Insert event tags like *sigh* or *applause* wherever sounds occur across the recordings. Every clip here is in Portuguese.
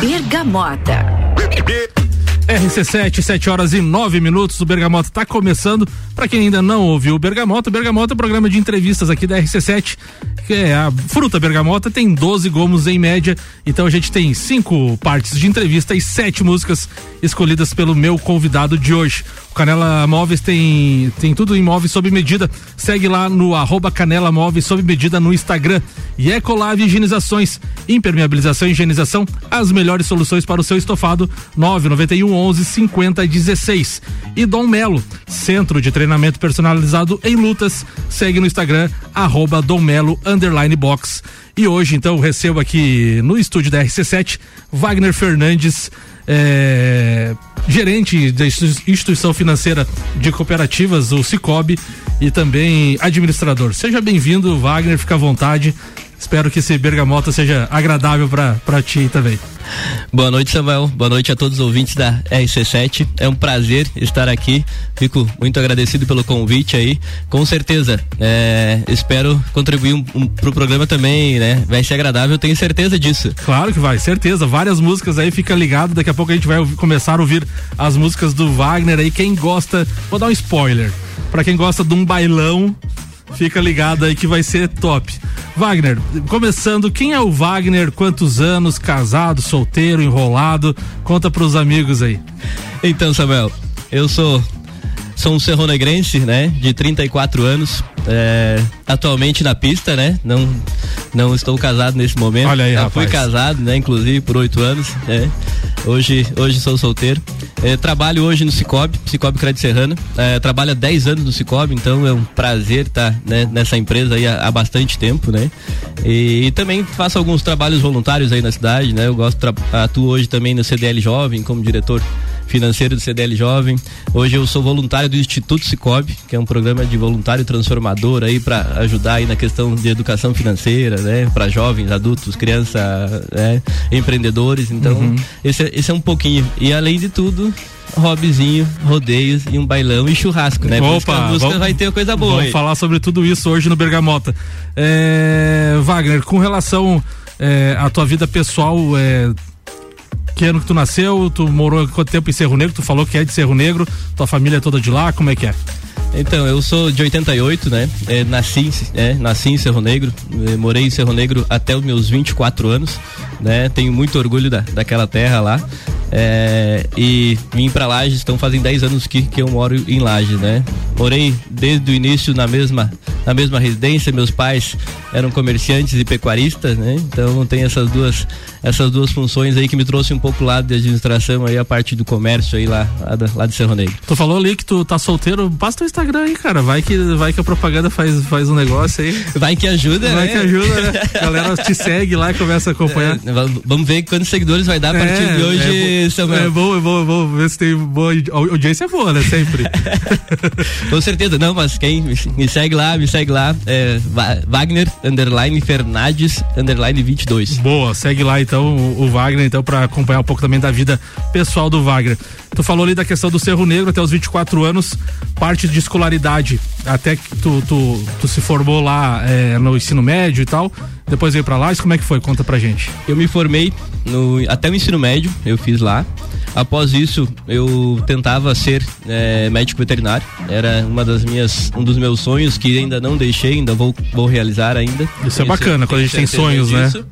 Bergamota. RC7, 7 horas e 9 minutos. O Bergamota está começando. Para quem ainda não ouviu o Bergamota, o Bergamota é um programa de entrevistas aqui da RC7, que é a fruta bergamota, tem 12 gomos em média. Então a gente tem cinco partes de entrevista e sete músicas escolhidas pelo meu convidado de hoje. Canela Móveis tem, tem tudo em móveis sob medida. Segue lá no arroba Canela Móveis sob medida no Instagram. E Ecolave Higienizações, impermeabilização e higienização, as melhores soluções para o seu estofado, 991 11 50 16. E Dom Melo, centro de treinamento personalizado em lutas. Segue no Instagram, arroba Dom Melo, underline box. E hoje, então, recebo aqui no estúdio da RC7, Wagner Fernandes, é, gerente da instituição financeira de cooperativas, o Cicobi, e também administrador. Seja bem-vindo, Wagner, fica à vontade. Espero que esse bergamota seja agradável para ti também. Boa noite, Samuel. Boa noite a todos os ouvintes da RC7. É um prazer estar aqui. Fico muito agradecido pelo convite aí. Com certeza, é, espero contribuir um, um, pro programa também, né? Vai ser agradável, tenho certeza disso. Claro que vai, certeza. Várias músicas aí, fica ligado. Daqui a pouco a gente vai começar a ouvir as músicas do Wagner aí. Quem gosta, vou dar um spoiler. Para quem gosta de um bailão, Fica ligado aí que vai ser top. Wagner, começando, quem é o Wagner? Quantos anos? Casado, solteiro, enrolado? Conta pros amigos aí. Então, Samuel, eu sou sou um serronegrense, né? De 34 anos. É, atualmente na pista, né? Não, não estou casado nesse momento. Olha aí, Já fui casado, né? Inclusive por oito anos. É. Hoje, hoje sou solteiro. É, trabalho hoje no Cicobi, Cicobi Crédito Serrana. É, trabalho há 10 anos no Cicobi, então é um prazer estar né, nessa empresa aí há, há, bastante tempo, né? E, e, também faço alguns trabalhos voluntários aí na cidade, né? Eu gosto, atuo hoje também no CDL Jovem como diretor financeiro do CDL Jovem. Hoje eu sou voluntário do Instituto Cicobi, que é um programa de voluntário transformador aí para ajudar aí na questão de educação financeira, né, para jovens, adultos, crianças, né, empreendedores. Então, uhum. esse, é, esse é um pouquinho. E além de tudo, hobbyzinho, rodeios e um bailão e churrasco, né? Opa, a música vamos, vai ter coisa boa. Vamos aí. falar sobre tudo isso hoje no Bergamota. É, Wagner, com relação é, à tua vida pessoal, é, que ano que tu nasceu? Tu morou quanto tempo em Cerro Negro? Tu falou que é de Cerro Negro, tua família é toda de lá, como é que é? Então, eu sou de 88, né? É, nasci, é, nasci em Cerro Negro, é, morei em Cerro Negro até os meus 24 anos, né? Tenho muito orgulho da, daquela terra lá. É, e vim para Lages, então fazem 10 anos que, que eu moro em Lages, né? Morei desde o início na mesma, na mesma residência, meus pais eram comerciantes e pecuaristas, né? Então tem essas duas, essas duas funções aí que me trouxe um pouco lá de administração aí, a parte do comércio aí lá, lá, lá de Cerro Negro. Tu falou ali que tu tá solteiro, basta o Instagram aí, cara, vai que, vai que a propaganda faz, faz um negócio aí. Vai que ajuda, Vai né? que ajuda, né? A galera te segue lá e começa a acompanhar. É, vamos ver quantos seguidores vai dar a partir é, de hoje, é, Samuel. É bom, é bom, é bom ver se tem boa audiência é boa, né? Sempre. *laughs* Com certeza, não, mas quem me segue lá, me segue lá, é Wagner underline Fernandes underline 22. Boa, segue lá então o, o Wagner então para acompanhar um pouco também da vida pessoal do Wagner. Tu falou ali da questão do Cerro Negro até os 24 anos, parte de escolaridade, até que tu, tu, tu se formou lá é, no ensino médio e tal, depois veio para lá, como é que foi? Conta pra gente. Eu me formei no, até o ensino médio, eu fiz lá. Após isso, eu tentava ser é, médico veterinário. Era uma das minhas, um dos meus sonhos que ainda não deixei, ainda vou, vou realizar ainda. Isso é bacana quando a gente tem sonhos, né? disso. né?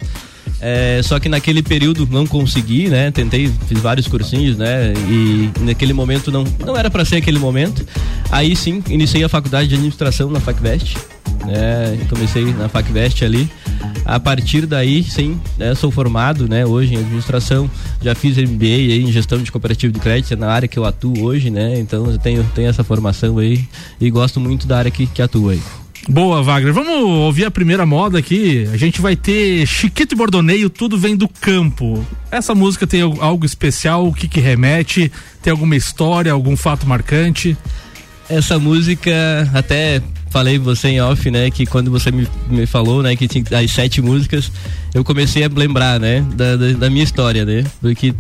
É, só que naquele período não consegui, né? Tentei, fiz vários cursinhos, né? E naquele momento não, não era para ser aquele momento. Aí sim, iniciei a faculdade de administração na FacVest. Né? Comecei na FacVest ali. A partir daí, sim, né? sou formado, né? Hoje em administração, já fiz MBA em gestão de cooperativa de crédito, é na área que eu atuo hoje, né? Então eu tenho, tenho essa formação aí e gosto muito da área que, que atuo aí. Boa, Wagner. Vamos ouvir a primeira moda aqui. A gente vai ter Chiquito e Bordoneio, tudo vem do campo. Essa música tem algo especial? O que que remete? Tem alguma história, algum fato marcante? Essa música, até falei você em off, né, que quando você me, me falou, né, que tinha as sete músicas, eu comecei a lembrar, né, da, da, da minha história, né, porque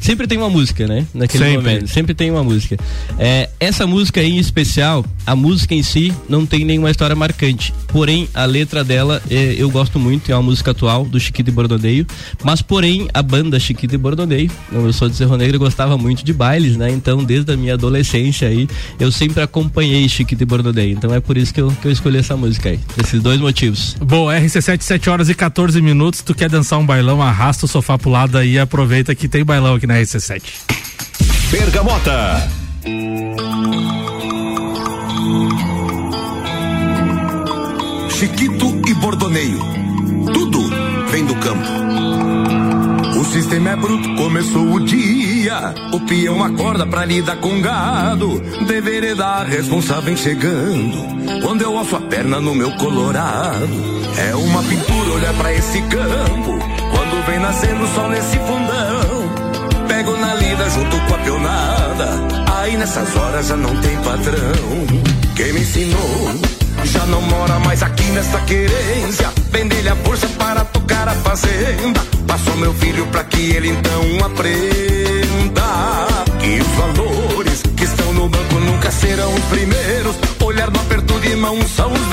sempre tem uma música, né? Naquele Sempre. momento. Sempre tem uma música. É, essa música em especial, a música em si não tem nenhuma história marcante. Porém, a letra dela é, eu gosto muito, é uma música atual do Chiquito e Bordoneio. Mas, porém, a banda Chiquito e Bordoneio, eu sou de Cerro Negro, eu gostava muito de bailes, né? Então, desde a minha adolescência aí, eu sempre acompanhei Chiquito e Bordoneio. Então é por isso que eu, que eu escolhi essa música aí. Esses dois motivos. Boa, RC7, 7 horas e 14 minutos. Tu quer dançar um bailão, arrasta o sofá pro lado aí e aproveita que tem bailão aqui na RC7. Bergamota. Chiquito e bordoneio. Tudo vem do campo. O sistema é bruto, começou o dia. O peão acorda pra lidar com gado. Deveria dar responsável chegando. Quando eu alço a perna no meu colorado. É uma pintura olhar pra esse campo. Quando vem nascendo o sol nesse fundão. Pego na lida junto com a pionada. Aí nessas horas já não tem padrão. Quem me ensinou já não mora mais aqui nesta querência. Vende-lhe a força para tocar a fazenda. Passou meu filho pra que ele então aprenda. Que os valores que estão no banco nunca serão os primeiros. Olhar no aperto de mão são os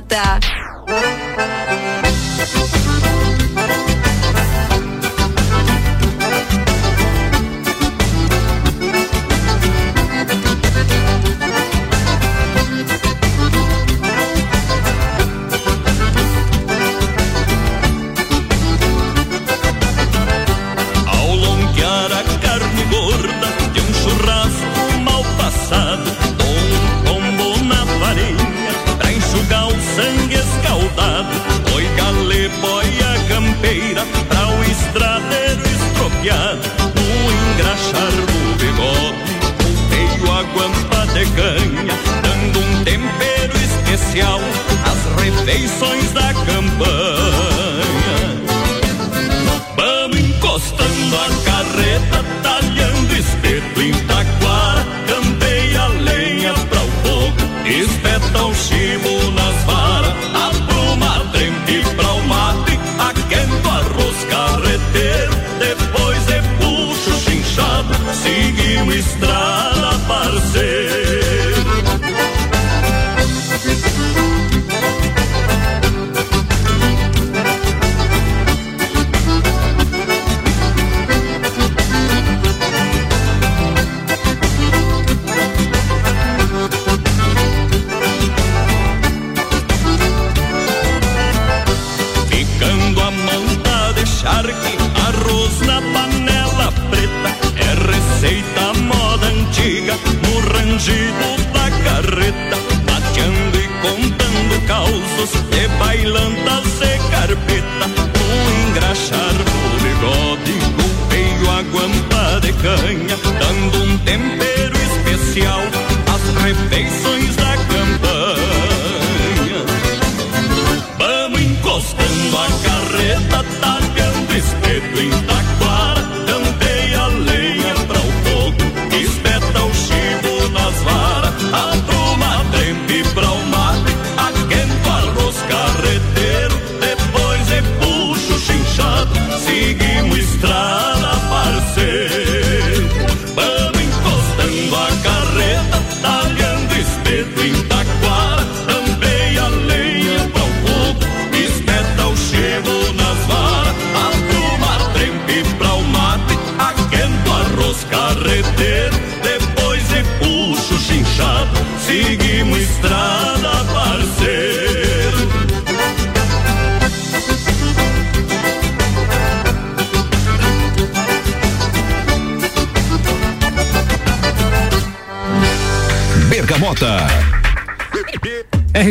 Bergamota.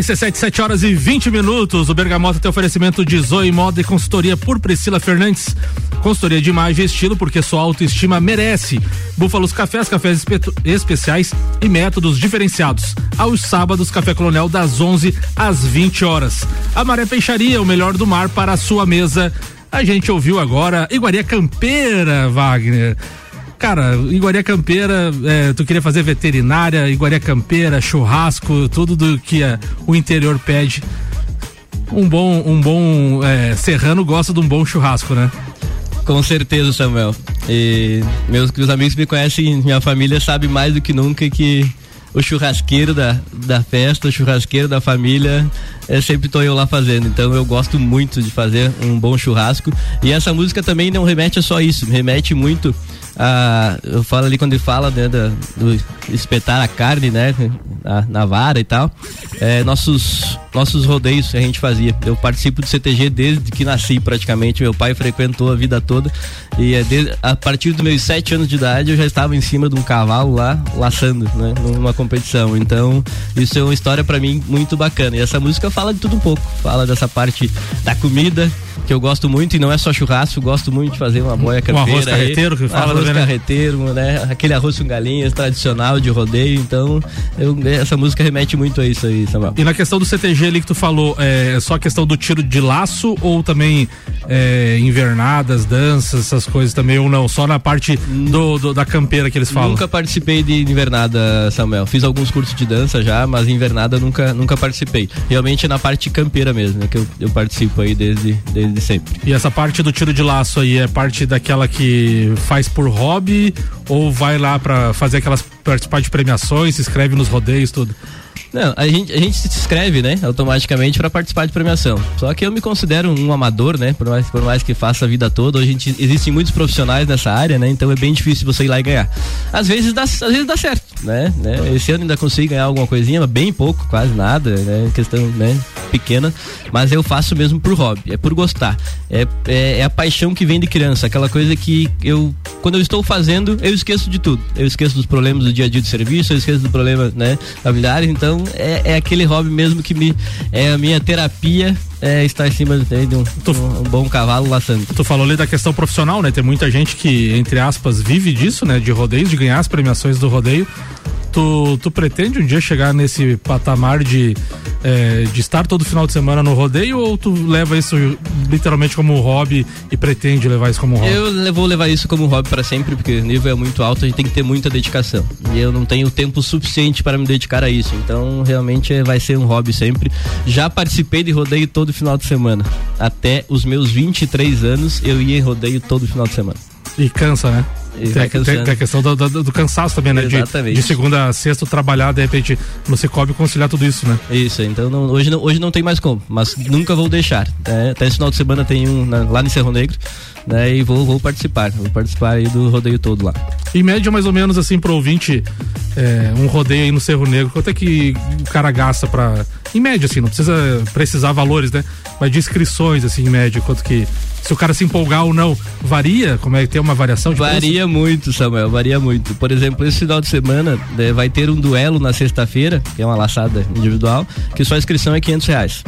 RC7, 7 horas e 20 minutos. O Bergamota tem oferecimento de Zoe Moda e consultoria por Priscila Fernandes. Consultoria de imagem e estilo, porque sua autoestima merece. Búfalos Cafés, cafés especiais e métodos diferenciados. Aos sábados, Café Colonel, das 11 às 20 horas. A Maré Peixaria, o melhor do mar para a sua mesa. A gente ouviu agora Iguaria Campeira, Wagner. Cara, Iguaria Campeira, é, tu queria fazer veterinária, Iguaria Campeira, churrasco, tudo do que é, o interior pede. Um bom, um bom é, serrano gosta de um bom churrasco, né? Com certeza, Samuel. E meus, meus amigos me conhecem, minha família sabe mais do que nunca que o churrasqueiro da, da festa, o churrasqueiro da família, é, sempre estou eu lá fazendo. Então eu gosto muito de fazer um bom churrasco. E essa música também não remete a só isso, remete muito a. Eu falo ali quando ele fala né, da, do espetar a carne, né? Na, na vara e tal. É, nossos, nossos rodeios a gente fazia. Eu participo do CTG desde que nasci praticamente. Meu pai frequentou a vida toda. E é desde, a partir dos meus sete anos de idade eu já estava em cima de um cavalo lá, laçando, né? Numa competição. Então, isso é uma história para mim muito bacana. E essa música fala de tudo um pouco. Fala dessa parte da comida, que eu gosto muito, e não é só churrasco, gosto muito de fazer uma boia campeira. Um arroz carreteiro aí, que fala arroz né? carreteiro, né? Aquele arroz com galinhas tradicional de rodeio, então eu, essa música remete muito a isso aí, Samuel. E na questão do CTG ali que tu falou, é só a questão do tiro de laço ou também é, invernadas, danças, essas coisas também, ou não? Só na parte do, do- da campeira que eles falam? Nunca participei de invernada, Samuel. Fiz alguns cursos de dança já, mas invernada nunca, nunca participei. Realmente é na parte campeira mesmo, né, que eu, eu participo aí desde, desde sempre. E essa parte do tiro de laço aí é parte daquela que faz por hobby ou vai lá pra fazer aquelas participar de premiações, se inscreve nos rodeios, tudo? Não, a gente, a gente se inscreve, né, automaticamente para participar de premiação. Só que eu me considero um amador, né, por mais, por mais que faça a vida toda. A gente, existem muitos profissionais nessa área, né, então é bem difícil você ir lá e ganhar. Às vezes dá, às vezes dá certo, né, né. Esse ano ainda consegui ganhar alguma coisinha, mas bem pouco, quase nada, né, questão, né, pequena. Mas eu faço mesmo por hobby, é por gostar. É, é, é a paixão que vem de criança, aquela coisa que eu, quando eu estou fazendo, eu esqueço de tudo. Eu esqueço dos problemas do dia a dia de serviço, eu esqueço dos problemas, né, familiares. Então é, é aquele hobby mesmo que me é a minha terapia é estar em cima de, de um, um, um bom cavalo laçando. Tu falou ali da questão profissional, né? Tem muita gente que, entre aspas, vive disso, né? De rodeio, de ganhar as premiações do rodeio. Tu, tu pretende um dia chegar nesse patamar de, eh, de estar todo final de semana no rodeio ou tu leva isso literalmente como hobby e pretende levar isso como hobby? Eu vou levar isso como hobby para sempre, porque o nível é muito alto, a gente tem que ter muita dedicação. E eu não tenho tempo suficiente para me dedicar a isso. Então, realmente é- vai ser um hobby sempre. Já participei de rodeio todo final de semana. Até os meus 23 anos, eu ia em rodeio todo final de semana. E cansa, né? Tem, tem- a questão do, do- do cansaço também, né? De, Exatamente. de segunda a sexta trabalhar, de repente, no Cicobi conciliar tudo isso, né? Isso, então não- hoje, não, hoje não tem mais como, mas nunca vou deixar. né? Até esse final de semana tem um na- lá no Cerro Negro, né? E vou, vou participar, vou participar aí do rodeio todo lá. Em média, mais ou menos assim, pro ouvinte, é, um rodeio aí no Cerro Negro, quanto é que o cara gasta pra. Em média, assim, não precisa precisar valores, né? Mas de inscrições, assim, em média, quanto que. Se o cara se empolgar ou não, varia? Como é que tem uma variação de preço? Varia muito, Samuel, varia muito. Por exemplo, esse final de semana né, vai ter um duelo na sexta-feira, que é uma laçada individual, que só a inscrição é 500 reais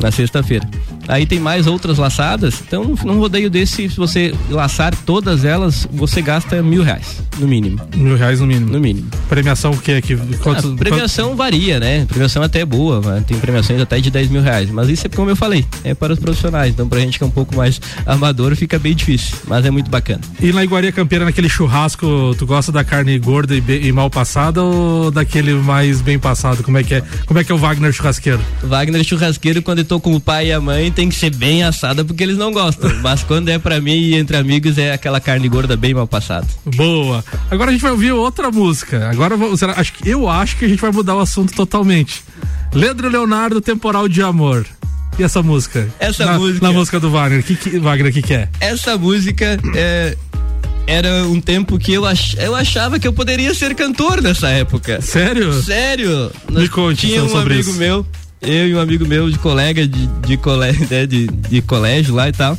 na sexta-feira. Aí tem mais outras laçadas, então num rodeio desse, se você laçar todas elas, você gasta mil reais, no mínimo. Mil reais no mínimo. No mínimo. Premiação o que é que. Quantos, A premiação varia, né? Premiação até é boa, tem premiações até de 10 mil reais. Mas isso é como eu falei, é para os profissionais. Então, pra gente que é um pouco mais amador, fica bem difícil. Mas é muito bacana. E na Iguaria Campeira, naquele churrasco, tu gosta da carne gorda e, be- e mal passada ou daquele mais bem passado? Como é que é? Como é que é o Wagner churrasqueiro? Wagner churrasqueiro, quando eu tô com o pai e a mãe, tem que ser bem assada porque eles não gostam. Mas quando é pra mim e entre amigos, é aquela carne gorda bem mal passada. Boa. Agora a gente vai ouvir outra música. Agora será- acho que- eu acho que a gente vai mudar o assunto totalmente. Leandro Leonardo, Temporal de Amor. E essa música? Essa na, música- Na música do Wagner. Que, que, Wagner, o que, que é? Essa música é. Era um tempo que eu, ach, eu achava que eu poderia ser cantor nessa época. Sério? Sério? Me Nós conte Tinha um sobre amigo isso. meu, eu e um amigo meu de colega de, de, cole, *laughs* né, de, de colégio lá e tal.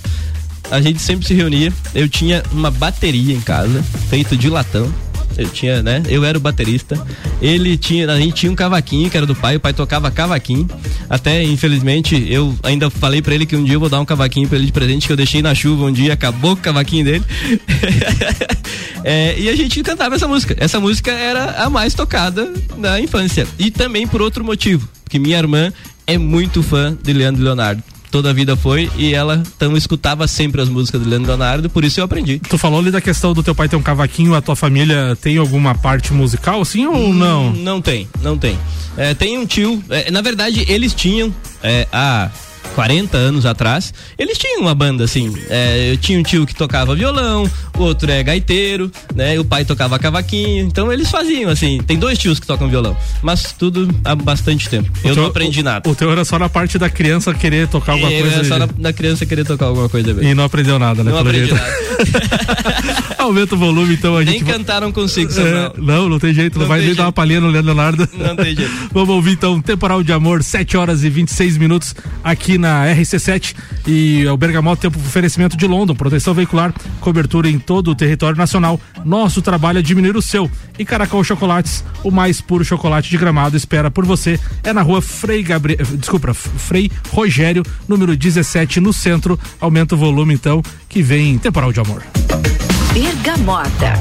A gente sempre se reunia. Eu tinha uma bateria em casa, feita de latão. Eu tinha, né? Eu era o baterista. Ele tinha, a gente tinha um cavaquinho que era do pai, o pai tocava cavaquinho. Até, infelizmente, eu ainda falei para ele que um dia eu vou dar um cavaquinho para ele de presente que eu deixei na chuva um dia, acabou o cavaquinho dele. *laughs* é, e a gente cantava essa música. Essa música era a mais tocada na infância. E também por outro motivo, que minha irmã é muito fã de Leandro Leonardo toda a vida foi e ela então escutava sempre as músicas do Leandro Leonardo, por isso eu aprendi. Tu falou ali da questão do teu pai ter um cavaquinho, a tua família tem alguma parte musical assim ou hum, não? Não tem, não tem. É, tem um tio, é, na verdade eles tinham é, a 40 anos atrás, eles tinham uma banda assim. É, eu tinha um tio que tocava violão, o outro é gaiteiro, né? O pai tocava cavaquinho. Então eles faziam assim. Tem dois tios que tocam violão, mas tudo há bastante tempo. O eu teu, não aprendi nada. O, teu era só na parte da criança querer tocar alguma eu coisa. Era só na, da criança querer tocar alguma coisa. Mesmo. E não aprendeu nada, né? Não aprendi jeito. nada. *laughs* Aumenta o volume, então a gente. Nem cantaram consigo, é, Não, não tem jeito. Não, não vai nem jeito. dar uma palhinha no Leonardo. Não tem jeito. *laughs* Vamos ouvir então Temporal de Amor, 7 horas e 26 minutos aqui na RC7 e o Bergamoto tem oferecimento de London, proteção veicular, cobertura em todo o território nacional. Nosso trabalho é diminuir o seu. E Caracol Chocolates, o mais puro chocolate de gramado, espera por você. É na rua Frei Gabriel, desculpa, Frei Rogério, número 17, no centro. Aumenta o volume então, que vem temporal de amor. Bergamota.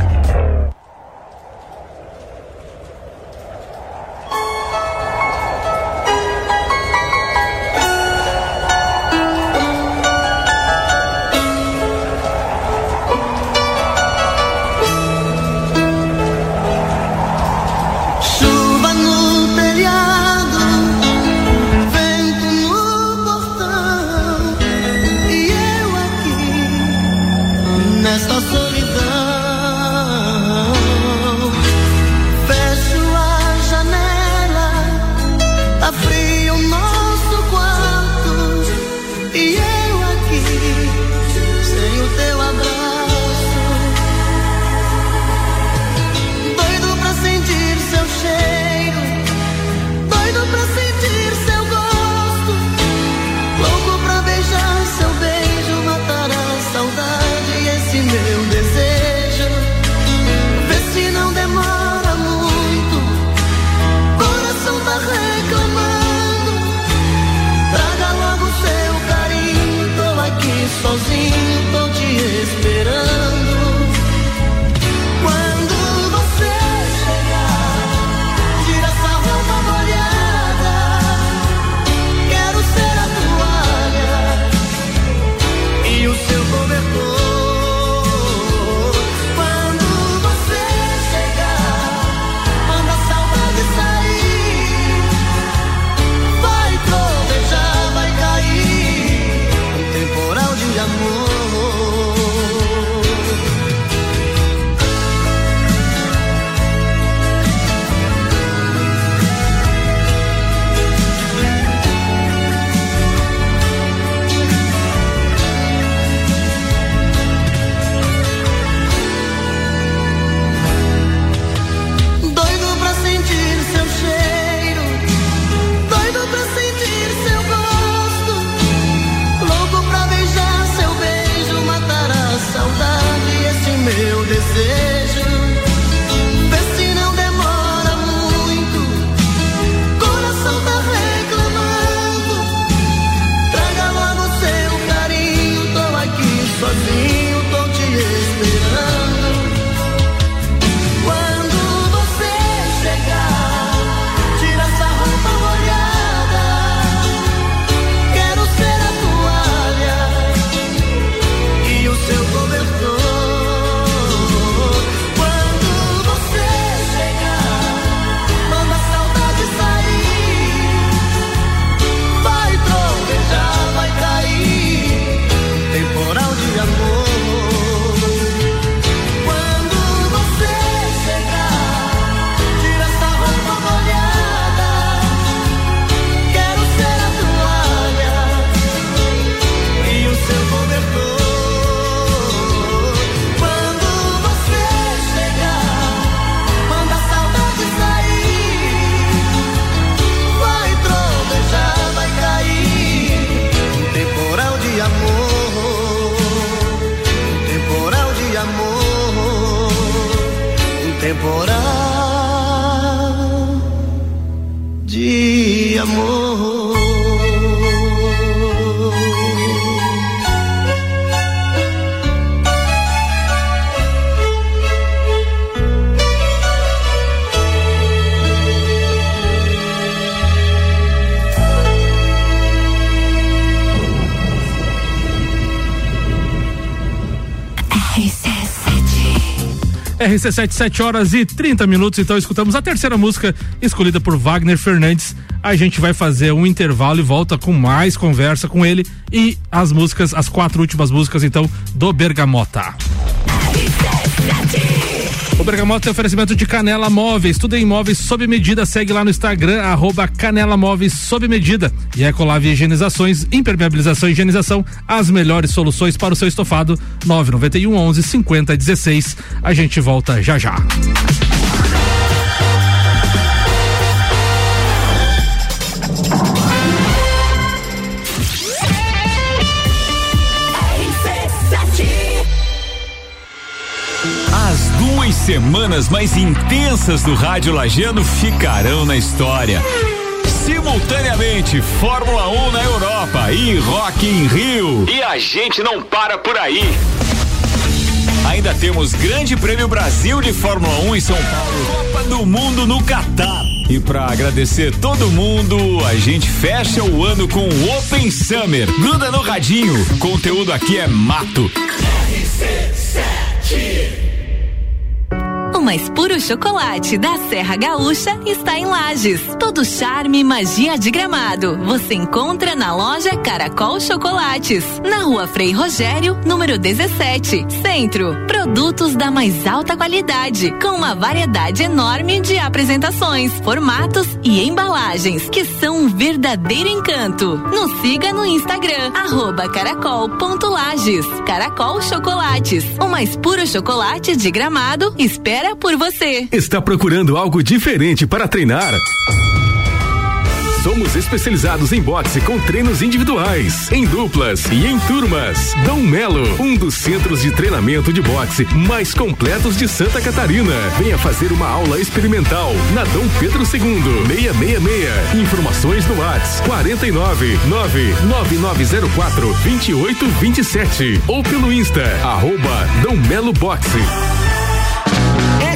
RC7, 7 horas e 30 minutos. Então, escutamos a terceira música escolhida por Wagner Fernandes. A gente vai fazer um intervalo e volta com mais conversa com ele e as músicas, as quatro últimas músicas, então, do Bergamota. Bergamota tem oferecimento de Canela Móveis, tudo em imóveis sob medida. Segue lá no Instagram, arroba Canela Móveis sob medida. E Ecolave Higienizações, impermeabilização e higienização, as melhores soluções para o seu estofado. 991 11 50 16. A gente volta já já. Duas semanas mais intensas do Rádio Lagiano ficarão na história. Simultaneamente, Fórmula 1 na Europa e Rock in Rio. E a gente não para por aí. Ainda temos Grande Prêmio Brasil de Fórmula 1 em São Paulo, Copa do Mundo no Catar. E para agradecer todo mundo, a gente fecha o ano com o Open Summer. Gruda no radinho, conteúdo aqui é mato. RC7 o mais puro chocolate da Serra Gaúcha está em Lages. Todo charme e magia de gramado. Você encontra na loja Caracol Chocolates. Na rua Frei Rogério, número 17. Centro. Produtos da mais alta qualidade. Com uma variedade enorme de apresentações, formatos e embalagens. Que são um verdadeiro encanto. Nos siga no Instagram. Arroba caracol.lages. Caracol Chocolates. O mais puro chocolate de gramado. Espera por você. Está procurando algo diferente para treinar? Somos especializados em boxe com treinos individuais, em duplas e em turmas. Dom Melo, um dos centros de treinamento de boxe mais completos de Santa Catarina. Venha fazer uma aula experimental na Dom Pedro II, 666. Informações no WhatsApp 49 99904 2827 ou pelo Insta arroba Dom Melo Boxe.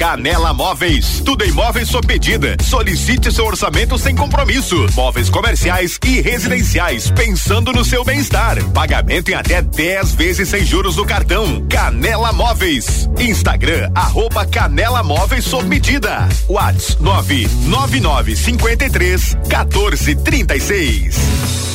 Canela Móveis. Tudo em móveis sob medida. Solicite seu orçamento sem compromisso. Móveis comerciais e residenciais, pensando no seu bem-estar. Pagamento em até 10 vezes sem juros no cartão. Canela Móveis. Instagram, arroba Canela Móveis sob medida. WhatsApp 999 53 14 36.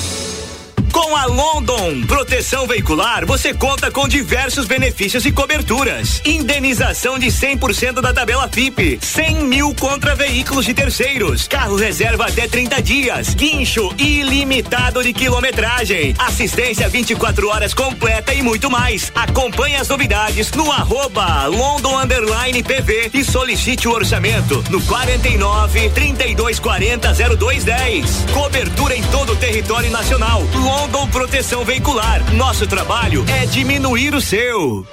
Com a London Proteção Veicular, você conta com diversos benefícios e coberturas. Indenização de 100% da tabela FIP, 100 mil contra veículos de terceiros, carro reserva até 30 dias, guincho ilimitado de quilometragem, assistência 24 horas completa e muito mais. Acompanhe as novidades no arroba London Underline PV e solicite o orçamento no 49 3240 0210. Cobertura em todo o território nacional. London Rondon Proteção Veicular. Nosso trabalho é diminuir o seu.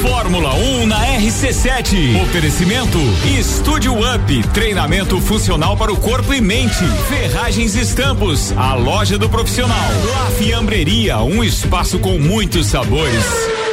Fórmula 1 na RC7. Oferecimento Estúdio Up. Treinamento funcional para o corpo e mente. Ferragens Estampos. A loja do profissional. La Fiambreria. Um espaço com muitos sabores.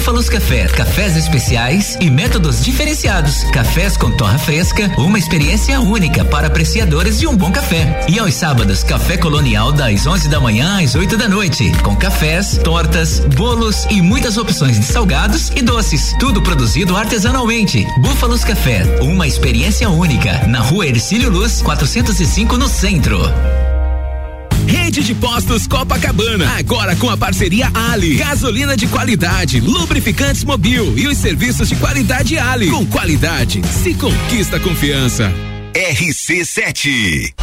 Búfalos Café, cafés especiais e métodos diferenciados. Cafés com torra fresca, uma experiência única para apreciadores de um bom café. E aos sábados, café colonial das 11 da manhã às 8 da noite, com cafés, tortas, bolos e muitas opções de salgados e doces. Tudo produzido artesanalmente. Búfalos Café, uma experiência única. Na rua Ercílio Luz, 405 no centro. Rede de Postos Copacabana, agora com a parceria Ali. Gasolina de qualidade, lubrificantes mobil e os serviços de qualidade Ali. Com qualidade, se conquista confiança. RC7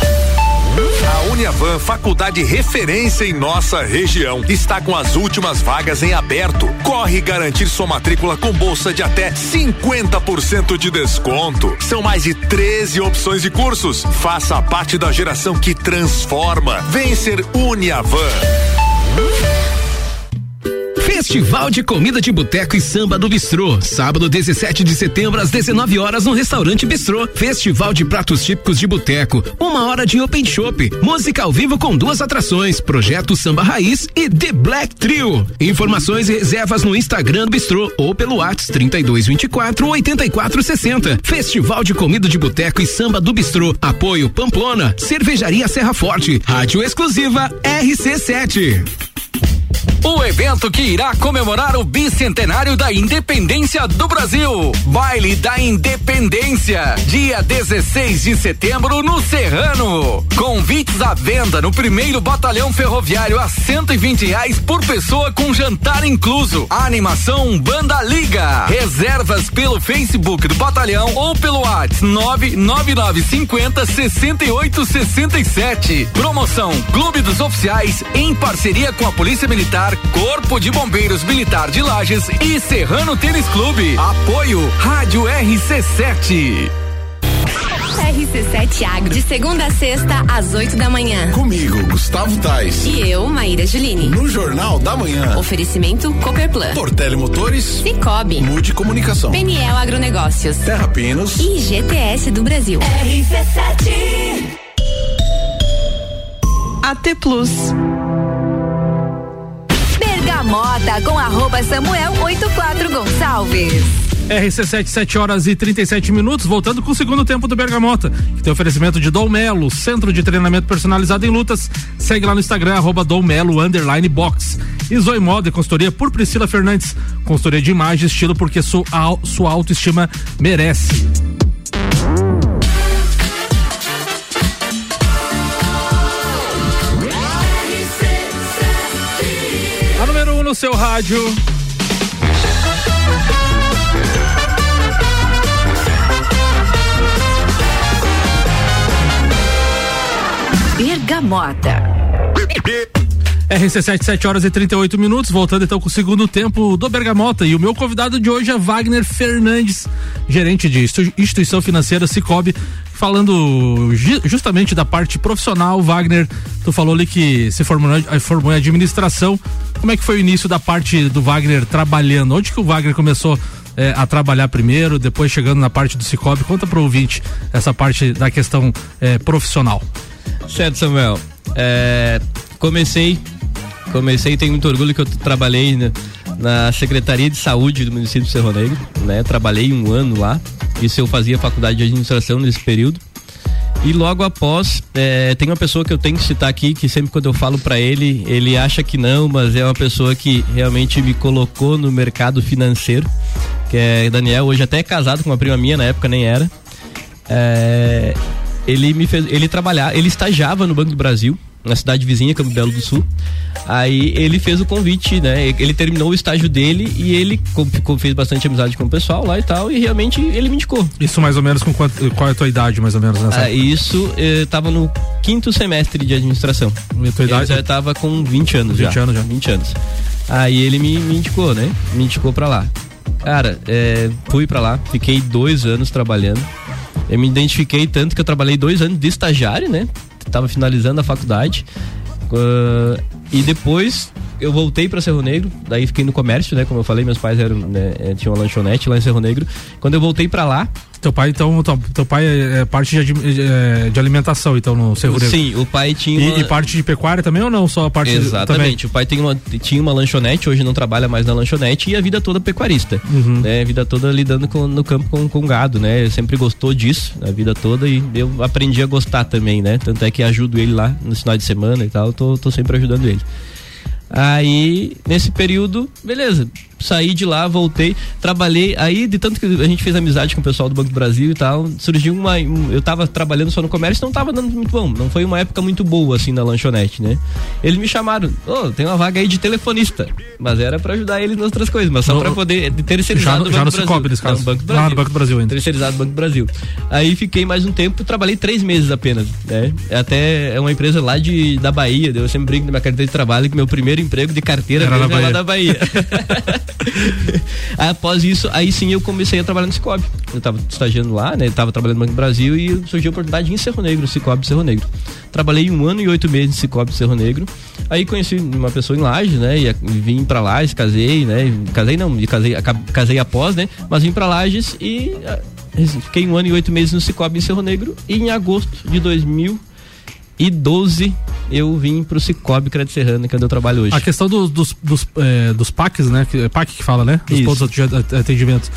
a Uniavan, faculdade referência em nossa região, está com as últimas vagas em aberto. Corre garantir sua matrícula com bolsa de até 50% de desconto. São mais de 13 opções de cursos. Faça parte da geração que transforma. Vem ser Uniavan. Festival de Comida de Boteco e Samba do Bistrô. Sábado 17 de setembro às 19 horas no restaurante Bistrô. Festival de pratos típicos de boteco. Uma hora de open shop. Música ao vivo com duas atrações: Projeto Samba Raiz e The Black Trio. Informações e reservas no Instagram do Bistrô ou pelo WhatsApp 3224 8460. Festival de Comida de Boteco e Samba do Bistrô. Apoio Pamplona. Cervejaria Serra Forte. Rádio exclusiva RC7. O evento que irá comemorar o bicentenário da independência do Brasil. Baile da Independência, dia 16 de setembro no Serrano. Convites à venda no primeiro batalhão ferroviário a 120 reais por pessoa com jantar incluso. Animação Banda Liga. Reservas pelo Facebook do batalhão ou pelo WhatsApp 99950 6867. Promoção Clube dos Oficiais em parceria com a Polícia Militar, Corpo de Bombeiros Militar de Lages e Serrano Tênis Clube. Apoio Rádio RC7. RC7 Agro, de segunda a sexta, às 8 da manhã. Comigo, Gustavo Tais. E eu, Maíra Juline. No Jornal da Manhã. Oferecimento Copperplan. Portele Motores. Cicobi. Mude Comunicação. Peniel Agronegócios. Terra Pinos. E GTS do Brasil. RC7. AT Plus. Bergamota com arroba Samuel 84 Gonçalves. RC7, 7 horas e 37 minutos, voltando com o segundo tempo do Bergamota, que tem oferecimento de Dom Melo, centro de treinamento personalizado em lutas. Segue lá no Instagram, arroba Dom Melo, underline box. E Zoe Moda, consultoria por Priscila Fernandes. Consultoria de imagem estilo porque sua, sua autoestima merece. Seu rádio. Bergamota. RC7, 7 horas e 38 minutos, voltando então com o segundo tempo do Bergamota. E o meu convidado de hoje é Wagner Fernandes, gerente de instituição financeira Cicobi, falando justamente da parte profissional. Wagner, tu falou ali que se formou, formou em administração. Como é que foi o início da parte do Wagner trabalhando? Onde que o Wagner começou é, a trabalhar primeiro, depois chegando na parte do Cicobi? Conta para o ouvinte essa parte da questão é, profissional. Certo, Samuel. É, comecei, comecei, tenho muito orgulho que eu trabalhei na, na, Secretaria de Saúde do município de Cerro Negro, né? Trabalhei um ano lá, isso eu fazia faculdade de administração nesse período. E logo após, é, tem uma pessoa que eu tenho que citar aqui, que sempre quando eu falo para ele, ele acha que não, mas é uma pessoa que realmente me colocou no mercado financeiro, que é Daniel, hoje até é casado com uma prima minha, na época nem era. É, ele me fez, ele trabalhava, ele estagiava no Banco do Brasil, na cidade vizinha, Campo Belo do Sul. Aí ele fez o convite, né? Ele terminou o estágio dele e ele ficou, fez bastante amizade com o pessoal lá e tal, e realmente ele me indicou. Isso mais ou menos com quanto, qual é a tua idade, mais ou menos, nessa ah, Isso, eu tava no quinto semestre de administração. E a tua idade? Eu já tava com 20 anos 20 já. anos já. 20 anos. Aí ele me, me indicou, né? Me indicou pra lá. Cara, é, fui pra lá, fiquei dois anos trabalhando. Eu me identifiquei tanto que eu trabalhei dois anos de estagiário, né? Tava finalizando a faculdade. Uh, e depois eu voltei para Cerro Negro, daí fiquei no comércio, né? Como eu falei, meus pais eram, né, tinham uma lanchonete lá em Cerro Negro. Quando eu voltei para lá. Teu pai, então, teu, teu pai é, é parte de, é, de, alimentação, então, no Cerro Negro. Sim, o pai tinha. E, uma... e, parte de pecuária também ou não? Só a parte Exatamente. De, o pai tem uma, tinha uma lanchonete, hoje não trabalha mais na lanchonete e a vida toda pecuarista. Uhum. Né? A vida toda lidando com, no campo com, com gado, né? Sempre gostou disso, a vida toda, e eu aprendi a gostar também, né? Tanto é que ajudo ele lá no final de semana e tal, tô, tô sempre ajudando ele. Aí, nesse período, beleza, saí de lá, voltei, trabalhei. Aí, de tanto que a gente fez amizade com o pessoal do Banco do Brasil e tal, surgiu uma. Um, eu tava trabalhando só no comércio, não tava dando muito bom. Não foi uma época muito boa, assim, na lanchonete, né? Eles me chamaram, ô, oh, tem uma vaga aí de telefonista. Mas era pra ajudar eles nas outras coisas, mas só pra poder terceirizar já, no, Cicobi, nesse caso. Não, Banco do Brasil. Ah, no Banco do Brasil ainda. Terceirizado do Banco do Brasil. Aí fiquei mais um tempo, trabalhei três meses apenas, né? Até é uma empresa lá de, da Bahia, eu sempre brinco na minha carteira de trabalho que meu primeiro emprego de carteira era, na Bahia. lá da Bahia. *laughs* *laughs* Após isso, aí sim eu comecei a trabalhar no Cicobi. Eu tava estagiando lá, né? Tava trabalhando no Banco do Brasil e surgiu a oportunidade em Cerro Negro, Cicobi Cerro Negro. Trabalhei um ano e oito meses em Cicobi Cerro Negro. Aí conheci uma pessoa em Lages, né? E vim pra Lages, casei, né? Casei não, casei, casei após, né? Mas vim pra Lages e ah, fiquei um ano e oito meses no Cicobi em Cerro Negro. E em agosto de 2012 eu vim pro Cicobi Crédito Serrano, que é onde eu trabalho hoje. A questão do, dos, dos, é, dos PACs, né? É PAC que fala, né? Dos Isso. pontos de atendimento.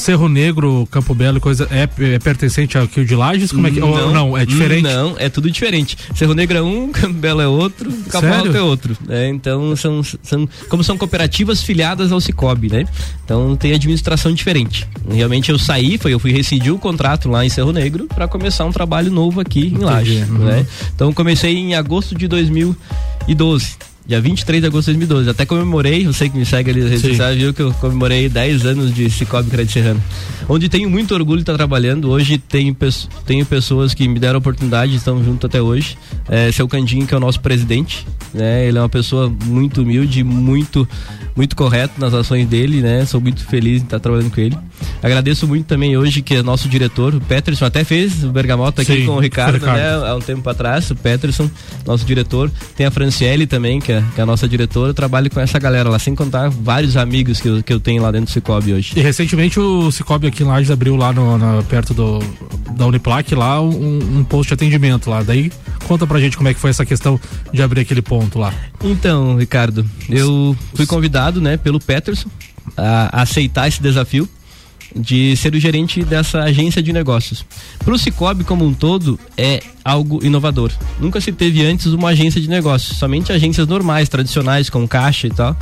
Cerro Negro, Campo Belo, coisa é, é pertencente ao Rio de Lages? Como é que não, ou, não, é diferente? Não, é tudo diferente. Cerro Negro é um, *laughs* Campo Belo é outro, Campo Alto é outro. É, então são, são como são cooperativas filiadas ao Cicobi, né? Então tem administração diferente. Realmente eu saí, foi eu fui rescindir o contrato lá em Cerro Negro para começar um trabalho novo aqui em Lages, uhum. né? Então comecei em agosto de 2012 dia 23 de agosto de 2012. Até comemorei, você que me segue ali nas redes sociais, viu que eu comemorei 10 anos de Cicobi Crédito Serrano. Onde tenho muito orgulho de estar trabalhando. Hoje tenho, tenho pessoas que me deram a oportunidade, estão junto até hoje. É, seu Candinho, que é o nosso presidente, né? Ele é uma pessoa muito humilde, muito, muito correto nas ações dele, né? Sou muito feliz em estar trabalhando com ele. Agradeço muito também hoje que é nosso diretor, o Peterson, até fez o Bergamota aqui Sim, com o Ricardo, Ricardo, né? Há um tempo atrás, o Peterson, nosso diretor. Tem a Franciele também, que é, que é a nossa diretora. Eu trabalho com essa galera lá, sem contar vários amigos que eu, que eu tenho lá dentro do Cicobi hoje. E recentemente o Cicobi aqui em Lages abriu lá no, na, perto do, da Uniplac lá um, um posto de atendimento lá. Daí conta pra gente como é que foi essa questão de abrir aquele ponto lá. Então, Ricardo, eu fui convidado, né, pelo Peterson a aceitar esse desafio de ser o gerente dessa agência de negócios. Para o Cicobi como um todo é algo inovador. Nunca se teve antes uma agência de negócios, somente agências normais, tradicionais, com caixa e tal.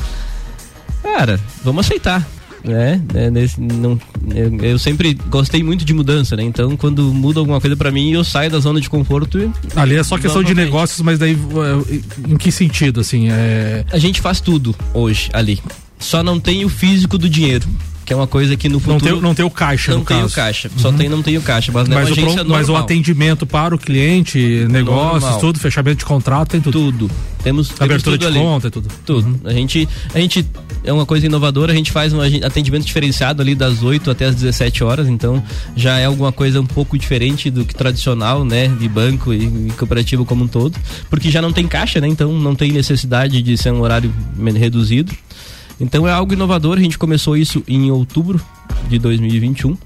Cara, vamos aceitar. Né? É, nesse, não, eu, eu, sempre gostei muito de mudança, né? Então, quando muda alguma coisa para mim, eu saio da zona de conforto. E, Ali é só questão de negócios, mas daí em que sentido, assim? É... A gente faz tudo hoje ali. Só não tem o físico do dinheiro que é uma coisa que no futuro. Não tem, não tem o caixa, Não tem caso. o caixa. Só uhum. tem, não tem o caixa. Mas, mas, é o, pronto, mas o atendimento para o cliente, negócios, normal. tudo, fechamento de contrato, tem tudo. Tudo. Temos, temos abertura tudo de ali. conta tudo. Tudo. Uhum. A gente. A gente é uma coisa inovadora, a gente faz um atendimento diferenciado ali das 8 até as 17 horas, então já é alguma coisa um pouco diferente do que tradicional, né, de banco e, e cooperativo como um todo, porque já não tem caixa, né? Então não tem necessidade de ser um horário reduzido. Então é algo inovador, a gente começou isso em outubro de 2021.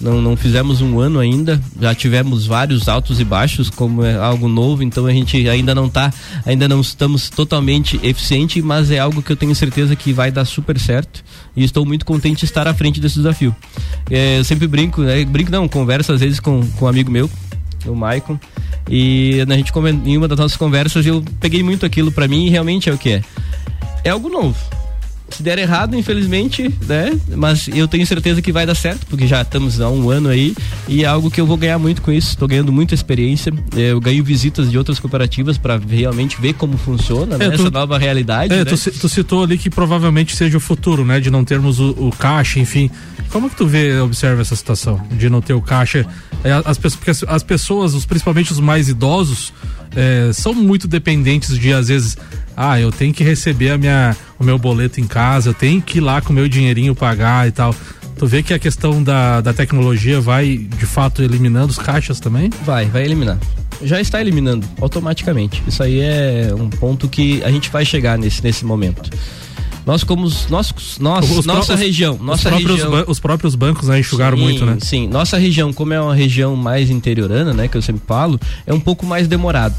Não, não fizemos um ano ainda, já tivemos vários altos e baixos, como é algo novo, então a gente ainda não tá, ainda não estamos totalmente eficiente, mas é algo que eu tenho certeza que vai dar super certo e estou muito contente de estar à frente desse desafio. É, eu sempre brinco, né? brinco não, converso às vezes com, com um amigo meu, o Maicon, e a gente em uma das nossas conversas eu peguei muito aquilo para mim e realmente é o que é. É algo novo se der errado, infelizmente, né? Mas eu tenho certeza que vai dar certo, porque já estamos há um ano aí e é algo que eu vou ganhar muito com isso. Estou ganhando muita experiência. É, eu ganho visitas de outras cooperativas para realmente ver como funciona né? é, tu, essa nova realidade. É, né? tu, tu, citou ali que provavelmente seja o futuro, né? De não termos o, o caixa, enfim. Como que tu vê, observa essa situação de não ter o caixa? É, as, porque as, as pessoas, os, principalmente os mais idosos, é, são muito dependentes de às vezes ah, eu tenho que receber a minha, o meu boleto em casa, eu tenho que ir lá com o meu dinheirinho pagar e tal. Tu vê que a questão da, da tecnologia vai, de fato, eliminando os caixas também? Vai, vai eliminar. Já está eliminando automaticamente. Isso aí é um ponto que a gente vai chegar nesse, nesse momento. Nós como nós, nós Os nossa região, os nossa próprios região. os próprios bancos né, enxugaram Sim, muito, né? Sim, nossa região, como é uma região mais interiorana, né, que eu sempre falo, é um pouco mais demorado,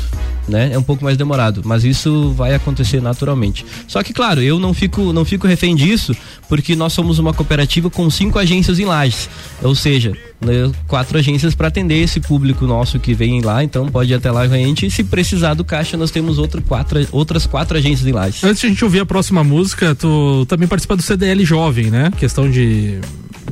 né? É um pouco mais demorado, mas isso vai acontecer naturalmente. Só que claro, eu não fico não fico refém disso, porque nós somos uma cooperativa com cinco agências em Lages, ou seja, né, quatro agências para atender esse público nosso que vem lá, então pode ir até lá com a gente. E se precisar do caixa, nós temos outro quatro, outras quatro agências em Lages. Antes de a gente ouvir a próxima música, tu também participa do CDL Jovem, né? Questão de.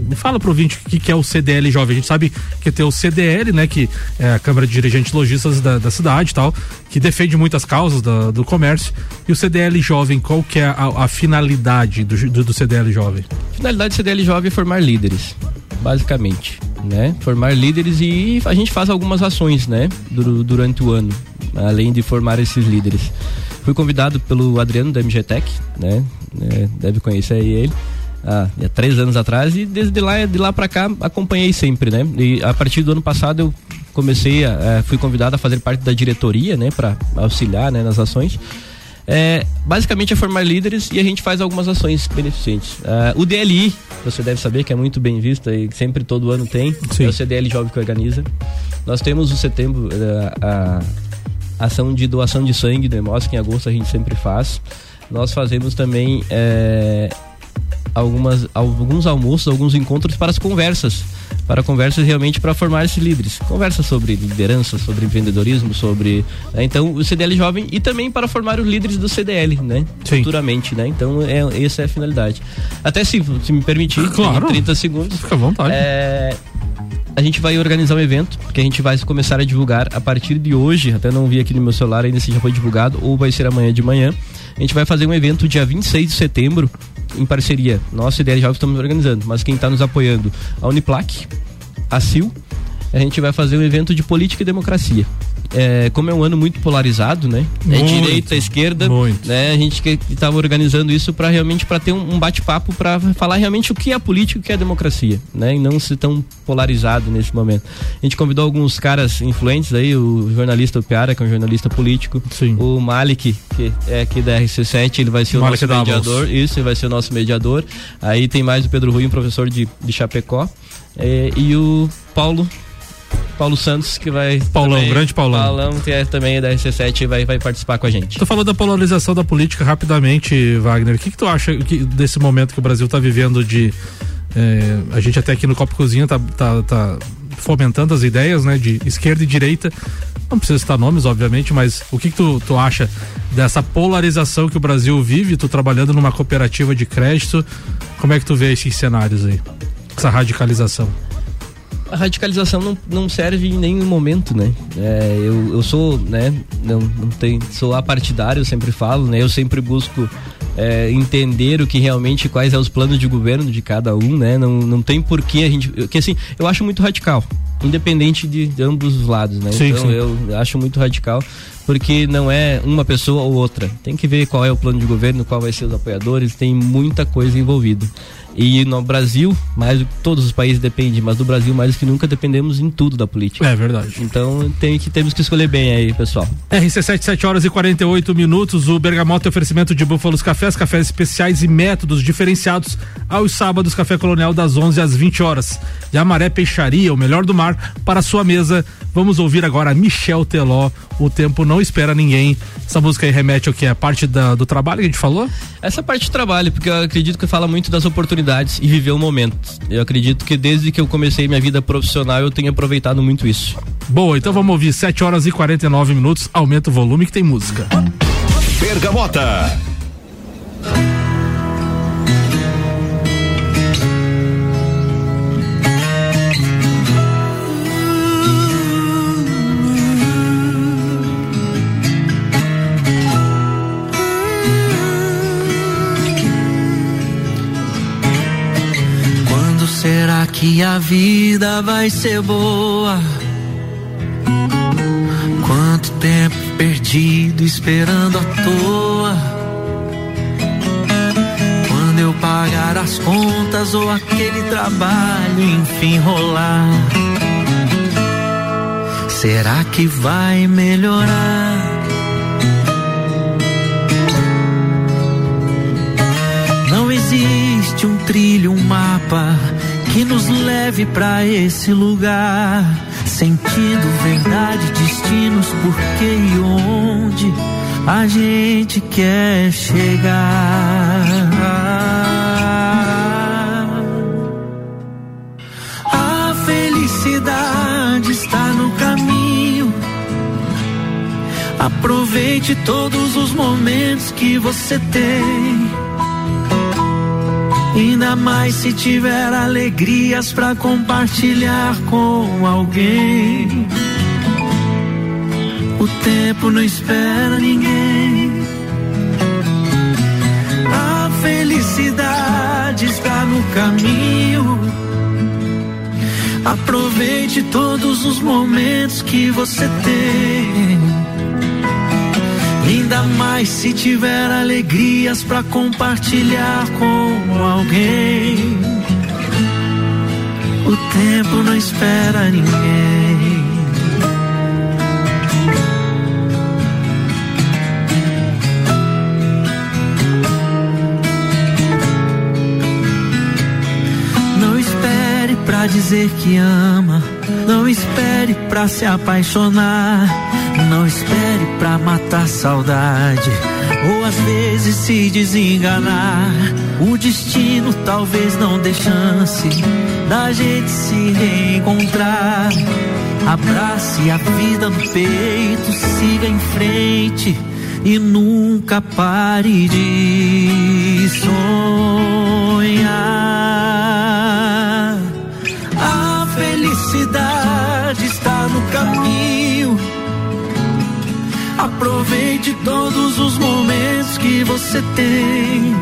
Me fala pro ouvinte o que, que é o CDL Jovem. A gente sabe que tem o CDL, né? Que é a Câmara de Dirigentes Logistas da, da cidade e tal, que defende muitas causas da- do comércio. E o CDL Jovem, qual que é a, a finalidade do, do, do CDL Jovem? finalidade do CDL Jovem é formar líderes, basicamente, né? Formar líderes e a gente faz algumas ações, né? Dur- durante o ano, além de formar esses líderes. Fui convidado pelo Adriano da MGTech, né? É, deve conhecer ele. Ah, há três anos atrás e desde lá de lá para cá acompanhei sempre, né? E a partir do ano passado eu comecei a, eh, fui convidado a fazer parte da diretoria, né? Para auxiliar, né? Nas ações. É, basicamente é formar líderes e a gente faz algumas ações beneficentes. Ah, o DLI, você deve saber que é muito bem visto e sempre todo ano tem, Sim. é o CDL Jovem que organiza. Nós temos o setembro, eh, a, a ação de doação de sangue do que em agosto a gente sempre faz. Nós fazemos também eh, algumas, alguns almoços, alguns encontros para as conversas. Para conversas realmente para formar esses líderes. Conversas sobre liderança, sobre empreendedorismo, sobre. né, então, o CDL jovem e também para formar os líderes do CDL, né? Futuramente, né? Então, é, essa é a finalidade. Até se, se me permitir, Claro. em 30 segundos. Fica à vontade. É, a gente vai organizar um evento que a gente vai começar a divulgar a partir de hoje. Até não vi aqui no meu celular ainda se já foi divulgado ou vai ser amanhã de manhã. A gente vai fazer um evento dia 26 de setembro em parceria. Nós, CDL Jovem, estamos organizando, mas quem está nos apoiando, a Uniplac, a CIL, a gente vai fazer um evento de política e democracia. É, como é um ano muito polarizado, né? É Muito, direita, esquerda, né? A gente que estava organizando isso para realmente para ter um, um bate-papo para falar realmente o que é a política e o que é a democracia, né? E não ser tão polarizado nesse momento. A gente convidou alguns caras influentes aí, o jornalista Piara, que é um jornalista político, o Malik, que é aqui da RC7, ele vai ser o Malik nosso Davos. mediador, isso, ele vai ser o nosso mediador. Aí tem mais o Pedro Rui, um professor de, de Chapecó, é, e o Paulo Paulo Santos, que vai. Paulão, também- grande Paulão. Paulão, que é também da RC7 e vai, vai participar com a gente. Tu falou da polarização da política rapidamente, Wagner. O que, que tu acha que, desse momento que o Brasil está vivendo de. é, a gente até aqui no Copo Cozinha tá, tá, tá fomentando as ideias, né? De esquerda e direita. Não precisa citar nomes, obviamente, mas o que, que tu, tu acha dessa polarização que o Brasil vive? Tu trabalhando numa cooperativa de crédito, como é que tu vê esses cenários aí? Essa radicalização. A radicalização não, não serve em nenhum momento, né? É, eu, eu sou, né? Não, não tem, sou apartidário, eu sempre falo, né? Eu sempre busco é, entender o que realmente, quais são os planos de governo de cada um, né? Não, não tem porquê a gente. Que assim, eu acho muito radical, independente de, de ambos os lados, né? Sim, então sim. eu acho muito radical. Porque não é uma pessoa ou outra. Tem que ver qual é o plano de governo, qual vai ser os apoiadores, tem muita coisa envolvida. E no Brasil, mais do que todos os países dependem, mas do Brasil mais do que nunca dependemos em tudo da política. É verdade. Então tem que, temos que escolher bem aí, pessoal. RC7, 7 horas e 48 minutos. O Bergamota é oferecimento de Búfalos Cafés, cafés especiais e métodos diferenciados. Aos sábados, Café Colonial das 11 às 20 horas. E a Maré Peixaria, o melhor do mar, para a sua mesa. Vamos ouvir agora Michel Teló. O tempo não espera ninguém. Essa música aí remete ao que? A parte da- do trabalho que a gente falou? Essa parte de trabalho, porque eu acredito que fala muito das oportunidades e viver o momento. Eu acredito que desde que eu comecei minha vida profissional eu tenho aproveitado muito isso. Boa, então vamos ouvir 7 horas e 49 minutos. Aumenta o volume que tem música. Bergamota. Que a vida vai ser boa? Quanto tempo perdido esperando à toa? Quando eu pagar as contas ou aquele trabalho enfim rolar? Será que vai melhorar? existe um trilho, um mapa que nos leve para esse lugar. Sentido, verdade, destinos, porquê e onde a gente quer chegar. A felicidade está no caminho. Aproveite todos os momentos que você tem. Ainda mais se tiver alegrias para compartilhar com alguém. O tempo não espera ninguém. A felicidade está no caminho. Aproveite todos os momentos que você tem. Ainda mais se tiver alegrias para compartilhar com alguém. O tempo não espera ninguém. Não espere pra dizer que ama. Não espere pra se apaixonar. Não espere pra matar saudade. Ou às vezes se desenganar. O destino talvez não dê chance da gente se reencontrar. Abrace a vida no peito, siga em frente e nunca pare de sonhar. Felicidade está no caminho. Aproveite todos os momentos que você tem.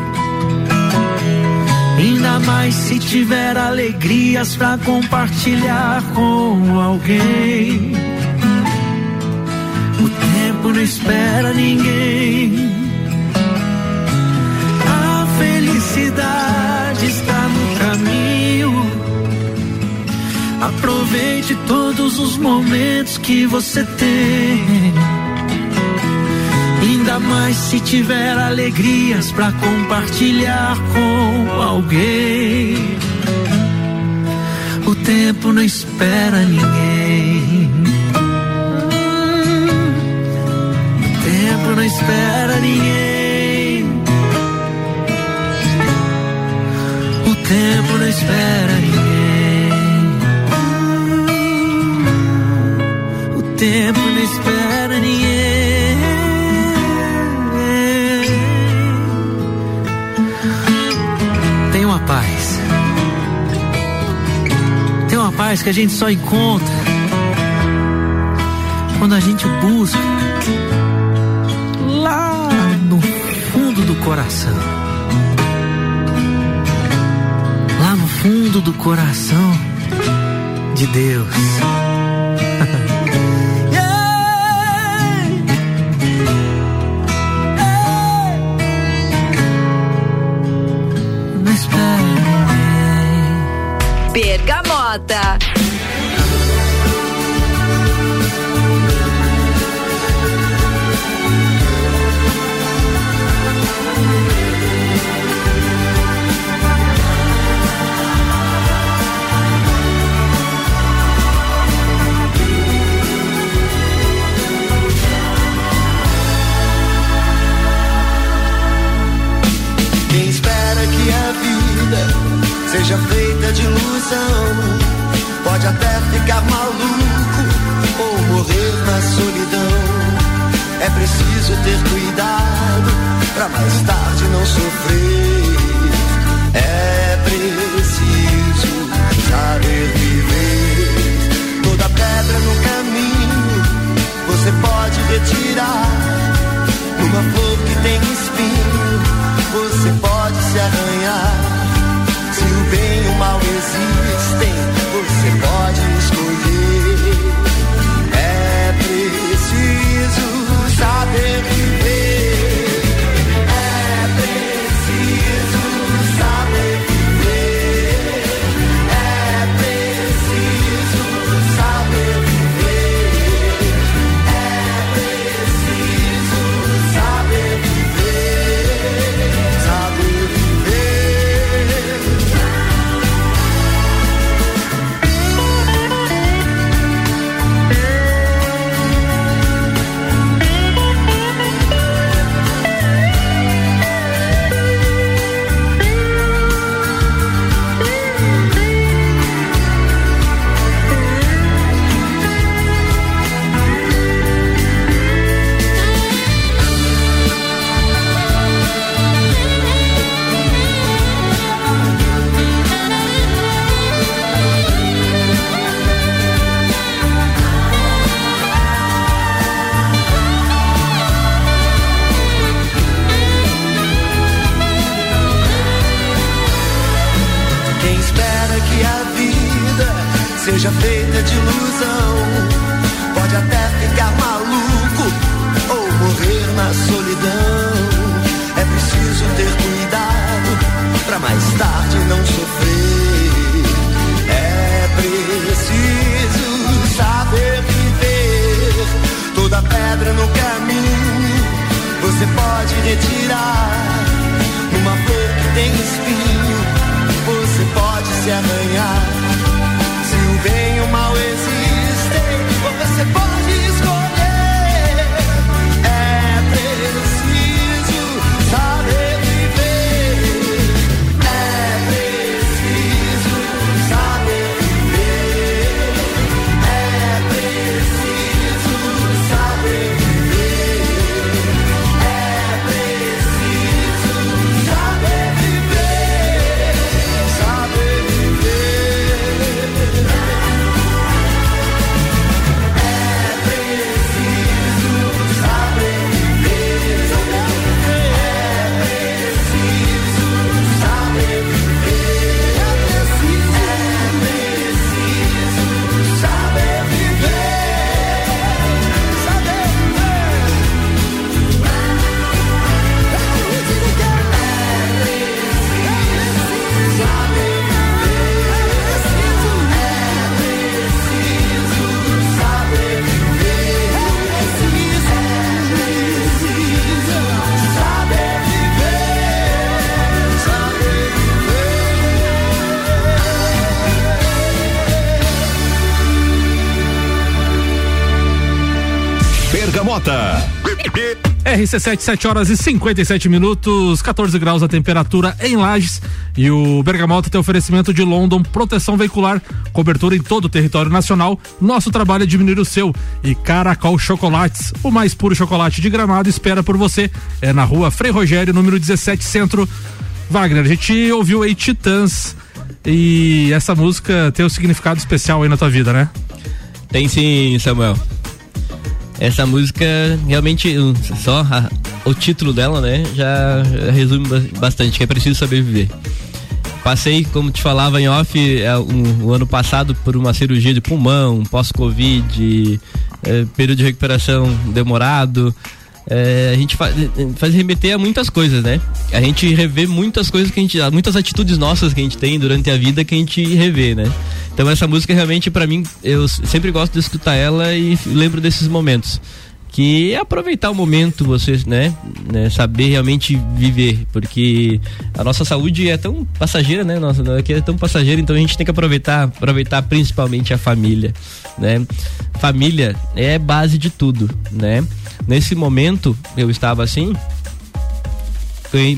Ainda mais se tiver alegrias para compartilhar com alguém. O tempo não espera ninguém. Aproveite todos os momentos que você tem. Ainda mais se tiver alegrias para compartilhar com alguém. O tempo não espera ninguém. O tempo não espera ninguém. O tempo não espera ninguém. Tempo não espera ninguém. Tem uma paz. Tem uma paz que a gente só encontra quando a gente busca lá no fundo do coração. Lá no fundo do coração de Deus. Preciso ter cuidado pra mais tarde não sofrer. RC7, 7 horas e 57 minutos, 14 graus a temperatura em Lages. E o Bergamota tem oferecimento de London, proteção veicular, cobertura em todo o território nacional. Nosso trabalho é diminuir o seu. E Caracol Chocolates, o mais puro chocolate de gramado, espera por você. É na rua Frei Rogério, número 17, centro. Wagner, a gente ouviu aí Titãs. E essa música tem um significado especial aí na tua vida, né? Tem sim, Samuel. Essa música, realmente, só a- o título dela, né, já resume ba- bastante, que é preciso saber viver. Passei, como te falava em off, é, um- o ano passado por uma cirurgia de pulmão, pós-Covid, é, período de recuperação demorado. É, a gente fa- faz remeter a muitas coisas, né? A gente revê muitas coisas que a gente. muitas atitudes nossas que a gente tem durante a vida que a gente revê, né? Então essa música realmente para mim, eu sempre gosto de escutar ela e lembro desses momentos. Que é aproveitar o momento, vocês, né, né, Saber realmente viver, porque a nossa saúde é tão passageira, né? Nossa, aqui é tão passageira, então a gente tem que aproveitar, aproveitar principalmente a família, né? Família é base de tudo, né? Nesse momento eu estava assim,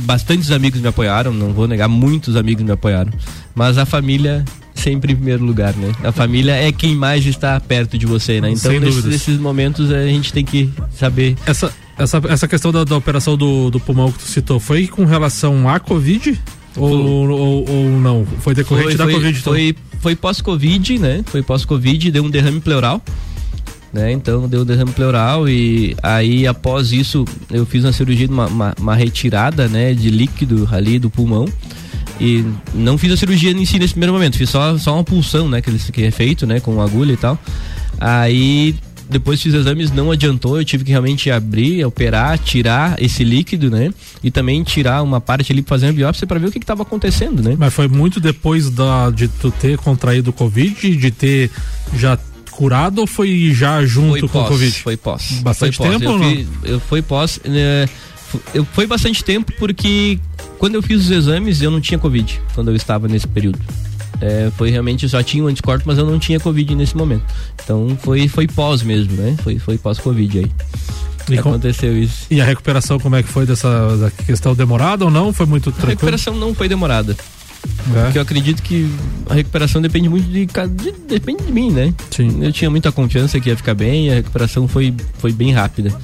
bastantes amigos me apoiaram, não vou negar, muitos amigos me apoiaram. Mas a família sempre em primeiro lugar, né? A família é quem mais está perto de você, né? Então, nesses, nesses momentos a gente tem que saber. Essa, essa, essa questão da, da operação do, do pulmão que tu citou, foi com relação à Covid? Ou, ou, ou não? Foi decorrente da foi, Covid? então? Foi, foi pós-Covid, né? Foi pós-Covid, deu um derrame pleural. Né? Então deu um derrame pleural e aí após isso eu fiz uma cirurgia, uma, uma, uma retirada né, de líquido ali do pulmão. E não fiz a cirurgia em si nesse primeiro momento, fiz só, só uma pulsão, né? Que, que é feito, né? Com agulha e tal. Aí depois fiz exames, não adiantou, eu tive que realmente abrir, operar, tirar esse líquido, né? E também tirar uma parte ali pra fazer uma biópsia para ver o que estava acontecendo, né? Mas foi muito depois da, de tu ter contraído o Covid, de ter já curado ou foi já junto Foi com o pós, Covid? Foi pós. Bastante Foi pós. tempo eu ou não? fi- eu foi pós. né, eu, foi bastante tempo porque quando eu fiz os exames eu não tinha Covid, quando eu estava nesse período. É, foi realmente, eu só tinha um anticorpo, mas eu não tinha Covid nesse momento. Então foi, foi pós mesmo, né? Foi, foi pós-Covid aí. E com- Aconteceu isso. E a recuperação, como é que foi dessa da questão demorada ou não? Foi muito A tranquilo? recuperação não foi demorada. É. Porque eu acredito que a recuperação depende muito de, depende de mim, né? Sim. Eu tinha muita confiança que ia ficar bem e a recuperação foi, foi bem rápida.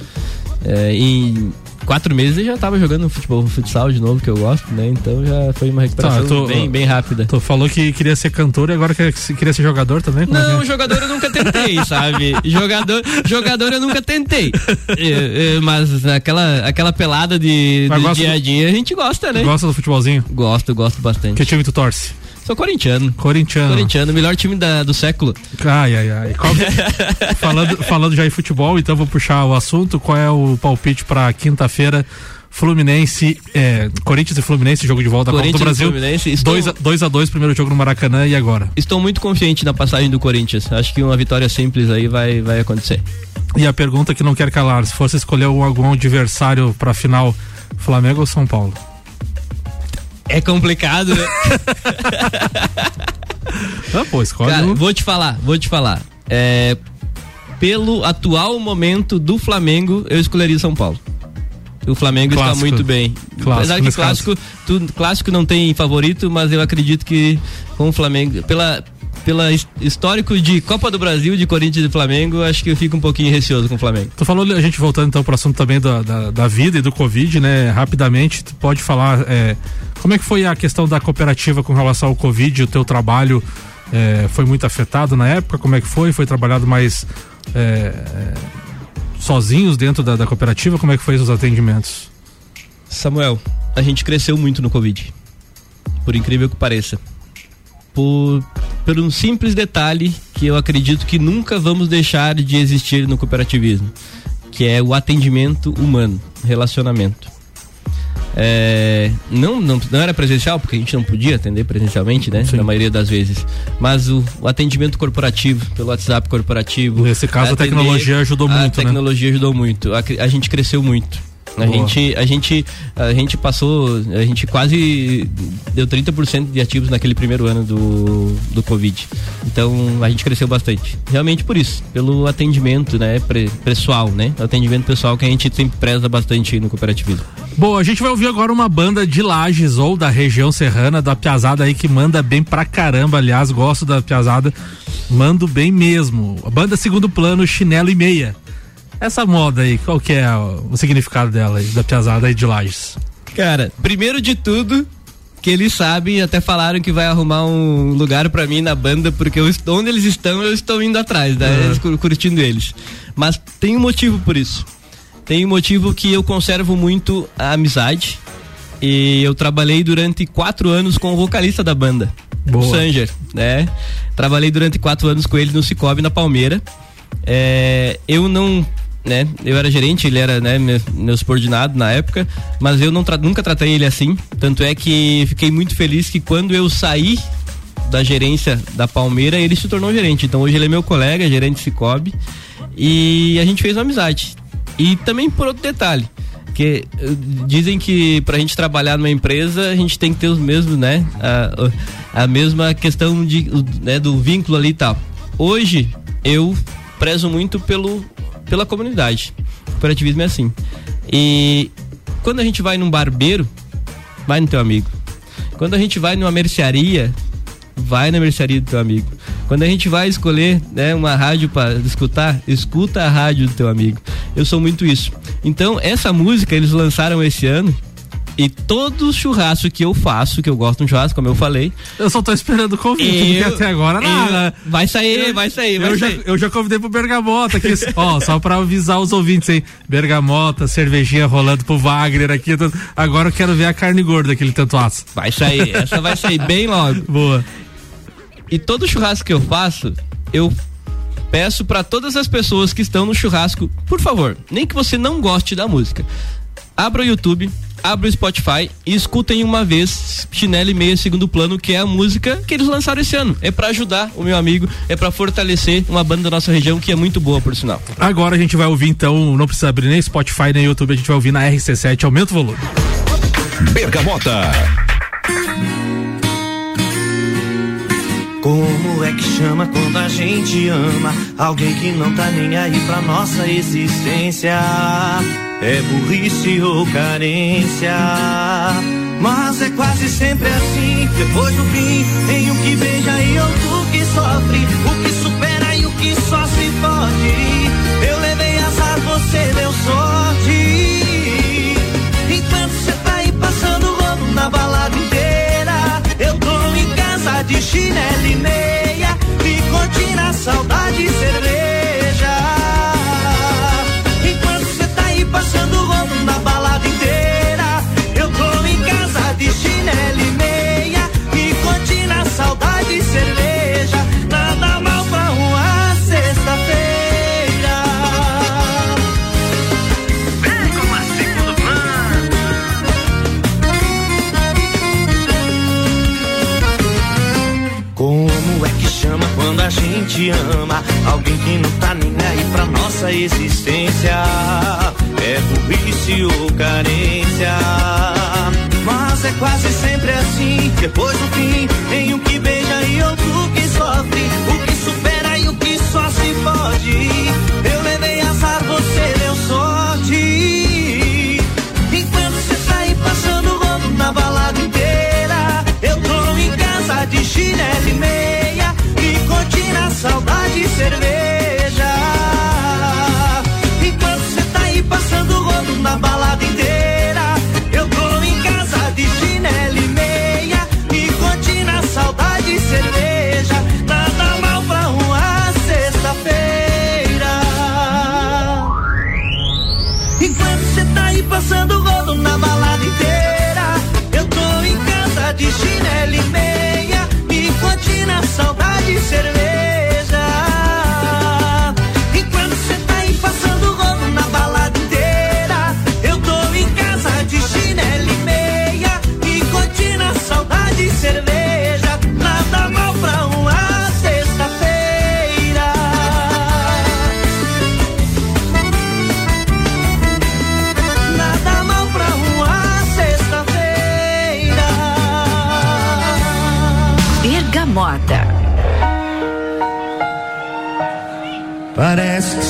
É, em quatro meses eu já tava jogando futebol, futsal de novo, que eu gosto, né? Então já foi uma recuperação Tá, tu- bem, bem rápida. Tu falou que queria ser cantor e agora quer, queria ser jogador também? Como é Não, é? jogador eu nunca tentei, *laughs* sabe? Jogador, jogador eu nunca tentei. É, é, mas aquela, aquela pelada de, Mas do dia a dia a gente gosta, né? Gosta do futebolzinho? Gosto, gosto bastante. Que time tu torce? Sou corintiano. Corintiano. Corintiano, melhor time da- do século. Ai, ai, ai. Que- *laughs* falando, falando já em futebol, então vou puxar o assunto. Qual é o palpite pra quinta-feira? Fluminense, é, Corinthians e Fluminense, jogo de volta da Copa do Brasil. Fluminense, estou- 2 a 2 a 2 primeiro jogo no Maracanã e agora. Estou muito confiante na passagem do Corinthians. Acho que uma vitória simples aí vai, vai acontecer. E a pergunta que não quer calar, se fosse escolher algum adversário pra final, Flamengo ou São Paulo? É complicado, *laughs* né? Ah, pô, escolhe Cara, um. vou te falar, vou te falar. É, pelo atual momento do Flamengo, eu escolheria São Paulo. O Flamengo está Clássico. muito bem. Clássico, Apesar que clássico, tu- clássico não tem favorito, mas eu acredito que com o Flamengo, pela pela his- histórico de Copa do Brasil, de Corinthians e Flamengo, acho que eu fico um pouquinho receoso com o Flamengo. Tu falou, a gente voltando então pro assunto também da, da, da vida e do Covid, né? Rapidamente, tu pode falar é, como é que foi a questão da cooperativa com relação ao Covid, o teu trabalho é, foi muito afetado na época? Como é que foi? Foi trabalhado mais é, é, sozinhos dentro da, da cooperativa? Como é que foi os atendimentos? Samuel, a gente cresceu muito no Covid. Por incrível que pareça. Por, por um simples detalhe que eu acredito que nunca vamos deixar de existir no cooperativismo, que é o atendimento humano, relacionamento. É, não, não, não era presencial, porque a gente não podia atender presencialmente, né? Na maioria das vezes. Mas o, o atendimento corporativo, pelo WhatsApp corporativo. Nesse caso, a atender- tecnologia ajudou a muito, né? tecnologia ajudou muito. A, a gente cresceu muito. A Boa. gente, a gente, a gente passou, a gente quase deu 30% de ativos naquele primeiro ano do, do Covid. Então a gente cresceu bastante. Realmente por isso, pelo atendimento, né, pessoal, né? Atendimento pessoal que a gente sempre preza bastante no cooperativismo. Bom, a gente vai ouvir agora uma banda de Lages ou da região serrana, da Piazada aí que manda bem pra caramba. Aliás, gosto da Piazada, mando bem mesmo. A banda Segundo Plano, Chinelo e Meia. Essa moda aí, qual que é o, o significado dela aí, da Piazada aí de Lages? Cara, primeiro de tudo, que eles sabem, até falaram que vai arrumar um lugar pra mim na banda, porque eu estou, onde eles estão, eu estou indo atrás, né? Eles cur- curtindo eles. Mas tem um motivo por isso. Tem um motivo que eu conservo muito a amizade. E eu trabalhei durante quatro anos com o vocalista da banda, Boa. o Sanger, né? Trabalhei durante quatro anos com ele no Cicobi, na Palmeira. É, eu não né? Eu era gerente, ele era, né, meu, meu subordinado na época, mas eu não tra- nunca tratei ele assim. Tanto é que fiquei muito feliz que quando eu saí da gerência da Palmeira, ele se tornou gerente. Então hoje ele é meu colega, gerente Cicobi, e a gente fez uma amizade. E também por outro detalhe, que eh, dizem que pra gente trabalhar numa empresa, a gente tem que ter os mesmos, né, a, a mesma questão de, né, do vínculo ali e tal. Hoje eu prezo muito pelo pela comunidade. O cooperativismo é assim. E quando a gente vai num barbeiro, vai no teu amigo. Quando a gente vai numa mercearia, vai na mercearia do teu amigo. Quando a gente vai escolher né, uma rádio para escutar, escuta a rádio do teu amigo. Eu sou muito isso. Então, essa música eles lançaram esse ano. E todo churrasco que eu faço, que eu gosto de um churrasco, como eu falei. Eu só tô esperando o convite, porque Eu- até agora eu- nada. vai sair, vai sair, vai eu sair. Já, eu já convidei pro Bergamota aqui, *laughs* ó, só pra avisar os ouvintes aí. Bergamota, cervejinha rolando pro Wagner aqui. Agora eu quero ver a carne gorda que ele tanto assa. Vai sair, essa vai sair bem logo. *laughs* Boa. E todo churrasco que eu faço, eu peço pra todas as pessoas que estão no churrasco, por favor, nem que você não goste da música, abra o YouTube, abra o Spotify e escutem uma vez Chinelo e Meia Segundo Plano, que é a música que eles lançaram esse ano. É pra ajudar o meu amigo, é pra fortalecer uma banda da nossa região que é muito boa, por sinal. Agora a gente vai ouvir então, não precisa abrir nem Spotify nem YouTube, a gente vai ouvir na RC7, aumenta o volume. Bergamota. Como é que chama quando a gente ama alguém que não tá nem aí pra nossa existência? É burrice ou carência? Mas é quase sempre assim. Depois do fim, tem um que beija e outro que sofre. O que supera e o que só se pode. Eu levei azar, você deu sorte. Enquanto você tá aí passando rolo na balada inteira, eu tô em casa de chinelo e meia e curtindo a saudade ama. Alguém que não tá nem aí pra nossa existência. É burrice ou carência. Mas é quase sempre assim. Depois do fim, na balada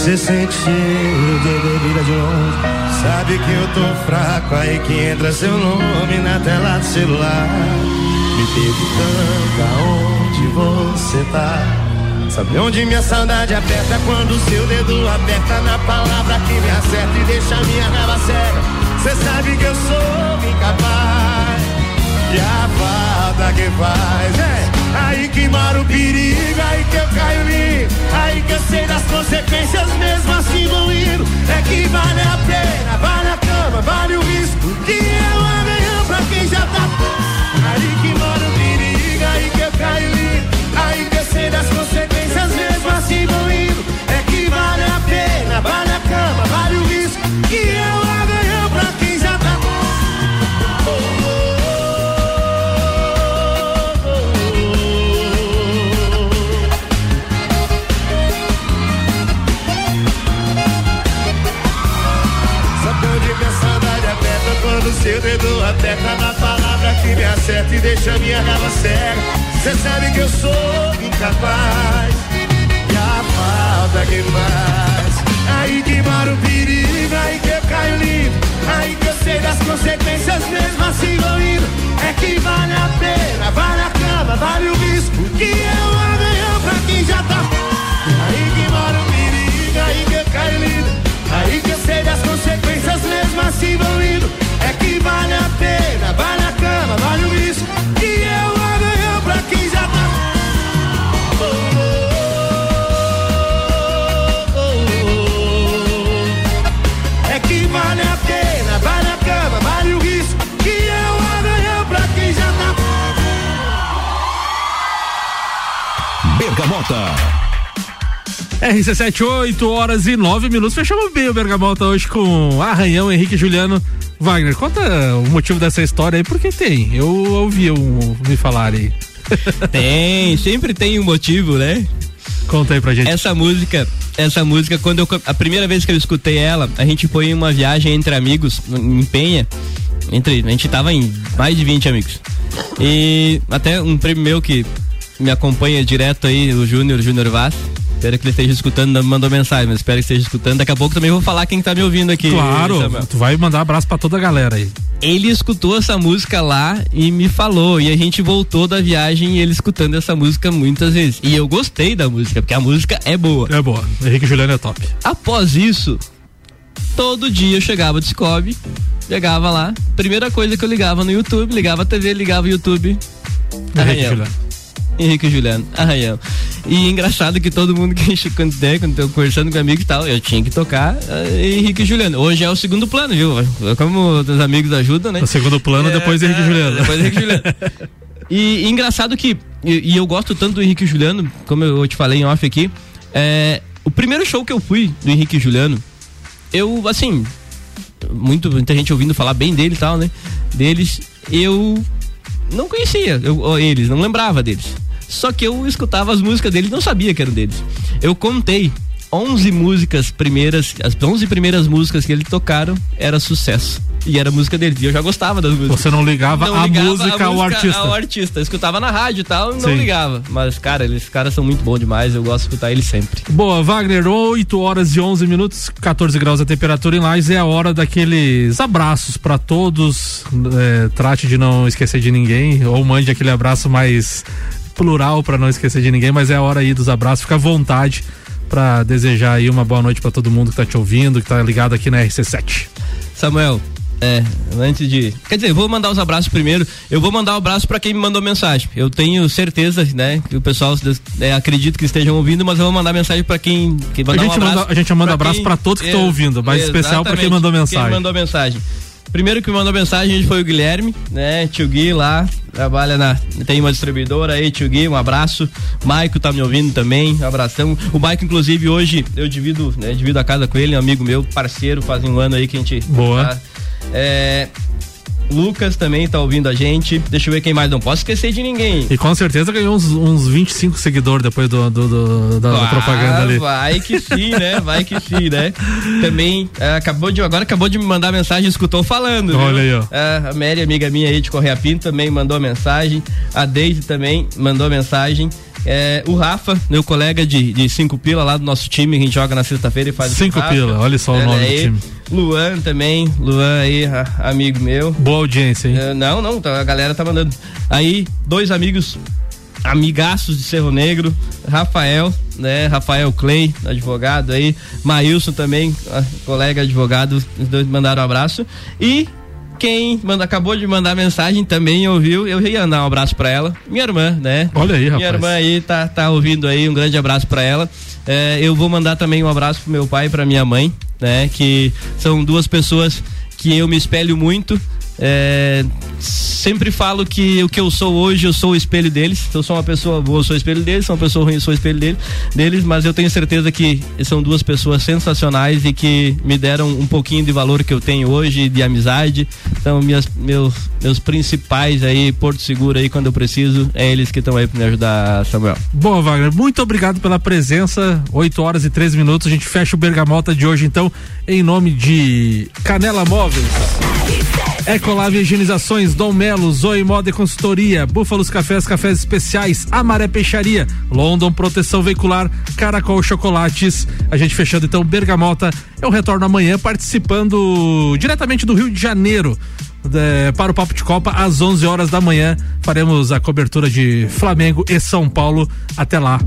você sente cheiro de bebida de longe. Sabe que eu tô fraco, aí que entra seu nome na tela do celular. Me perguntando aonde você tá. Sabe onde minha saudade aperta quando seu dedo aperta na palavra que me acerta e deixa minha raiva cega. Cê sabe que eu sou incapaz e a falta que faz é aí que mora o perigo, aí que eu caio eu sei das consequências mesmo assim vou indo. É que vale a pena, vale a cama, vale RC7, 8 horas e 9 minutos. Fechamos bem o Bergamota hoje com Arranhão, Henrique Juliano. Wagner, conta o motivo dessa história aí, porque tem. Eu ouvi um, me falar aí. *laughs* Tem, sempre tem um motivo, né? Conta aí pra gente. Essa música, essa música, quando eu, a primeira vez que eu escutei ela, a gente foi em uma viagem entre amigos, em Penha. Entre, a gente tava em mais de 20 amigos. E até um prêmio meu que me acompanha direto aí, o Júnior, Júnior Vaz. Espero que ele esteja escutando, não me mandou mensagem, mas espero que esteja escutando. Daqui a pouco também vou falar quem tá me ouvindo aqui. Claro, Samuel. tu vai mandar abraço pra toda a galera aí. Ele escutou essa música lá e me falou. E a gente voltou da viagem e ele escutando essa música muitas vezes. E eu gostei da música, porque a música é boa. É boa. Henrique Juliano é top. Após isso, todo dia eu chegava do Scob, chegava lá. Primeira coisa que eu ligava no YouTube, ligava a TV, ligava o YouTube. Henrique. Juliano. Henrique e Juliano, Arranhão. E engraçado que todo mundo que *laughs* quando der, quando eu conversando com amigos e tal, eu tinha que tocar eh, Henrique e Juliano. Hoje é o segundo plano, viu? Como os amigos ajudam, né? O segundo plano, depois Henrique e Juliano. Depois Henrique e Juliano. *laughs* E, e engraçado que, e, e eu gosto tanto do Henrique e Juliano, como eu te falei em off aqui, é, o primeiro show que eu fui do Henrique e Juliano, eu, assim, muito, muita gente ouvindo falar bem dele e tal, né? Deles, eu não conhecia eu, eles, não lembrava deles. Só que eu escutava as músicas deles não sabia que eram deles. Eu contei 11 músicas primeiras, as 11 primeiras músicas que eles tocaram era sucesso. E era música deles. E eu já gostava das músicas. Você não ligava a música ao artista. Ao artista. Eu escutava na rádio e tal, não Sim. ligava. Mas, cara, eles caras são muito bons demais. Eu gosto de escutar eles sempre. Boa, Wagner, 8 horas e 11 minutos, 14 graus a temperatura em Lages. É a hora daqueles abraços pra todos. É, trate de não esquecer de ninguém, ou mande aquele abraço mais plural pra não esquecer de ninguém, mas é a hora aí dos abraços. Fica à vontade pra desejar aí uma boa noite pra todo mundo que tá te ouvindo, que tá ligado aqui na RC7. Samuel, é, antes de. Quer dizer, eu vou mandar os abraços primeiro. Eu vou mandar um abraço pra quem me mandou mensagem. Eu tenho certeza, né, que o pessoal é, acredito que estejam ouvindo, mas eu vou mandar mensagem pra quem. quem A gente um abraço manda- a gente manda abraço quem- pra todos que tão ouvindo, mas especial pra quem mandou mensagem. Quem mandou mensagem. Primeiro que me mandou mensagem foi o Guilherme, né? Tio Gui lá, trabalha na. Tem uma distribuidora aí, tio Gui, um abraço. Maico tá me ouvindo também, um abração. O Maico, inclusive, hoje eu divido, né? Divido a casa com ele, um amigo meu, parceiro, faz um ano aí que a gente. Boa. tá- é, Lucas também tá ouvindo a gente. Deixa eu ver quem mais. Não posso esquecer de ninguém. E com certeza ganhou uns, uns 25 seguidores depois do, do- do- da, da Ah, propaganda ali. Vai que sim, né? Vai que sim, né? Também é, acabou de agora acabou de me mandar mensagem, escutou falando. viu? Olha aí, ó. É, a Mary, amiga minha aí de Correia Pinto, também mandou mensagem. A Deise também mandou mensagem. É, o Rafa, meu colega de, de cinco pila lá do nosso time, que a gente joga na sexta-feira e faz o Cinco pila, olha só o Ele nome do time. Luan também, Luan aí, amigo meu. Boa audiência, hein? É, não, não, tá- a galera tá mandando. Aí, dois amigos, amigaços de Cerro Negro, Rafael, né? Rafael Clay, advogado aí, Maílson também, ah, colega advogado, os dois mandaram um abraço. E quem manda, acabou de mandar mensagem também ouviu, eu ia mandar um abraço pra ela, minha irmã, né? Olha aí, rapaz. Minha irmã aí tá, tá ouvindo aí, um grande abraço pra ela. É, eu vou mandar também um abraço pro meu pai e pra minha mãe, né? Que são duas pessoas que eu me espelho muito. É, sempre falo que o que eu sou hoje, eu sou o espelho deles. Se eu sou uma pessoa boa, eu sou o espelho deles. Se eu sou uma pessoa ruim, eu sou o espelho dele- deles. Mas eu tenho certeza que são duas pessoas sensacionais e que me deram um pouquinho de valor que eu tenho hoje, de amizade. Então, minhas, meus, meus principais aí, Porto Seguro aí, quando eu preciso, é eles que estão aí pra me ajudar, Samuel. Boa, Wagner. Muito obrigado pela presença. 8 horas e 13 minutos. A gente fecha o Bergamota de hoje, então, em nome de Canela Móveis. Ecolave Higienizações, Dom Melo, Zoe Moda e Consultoria, Búfalos Cafés, Cafés Especiais, Amaré Peixaria, London Proteção Veicular, Caracol Chocolates. A gente fechando então Bergamota. Eu retorno amanhã participando diretamente do Rio de Janeiro. é, para o Papo de Copa às 11 horas da manhã faremos a cobertura de Flamengo e São Paulo até lá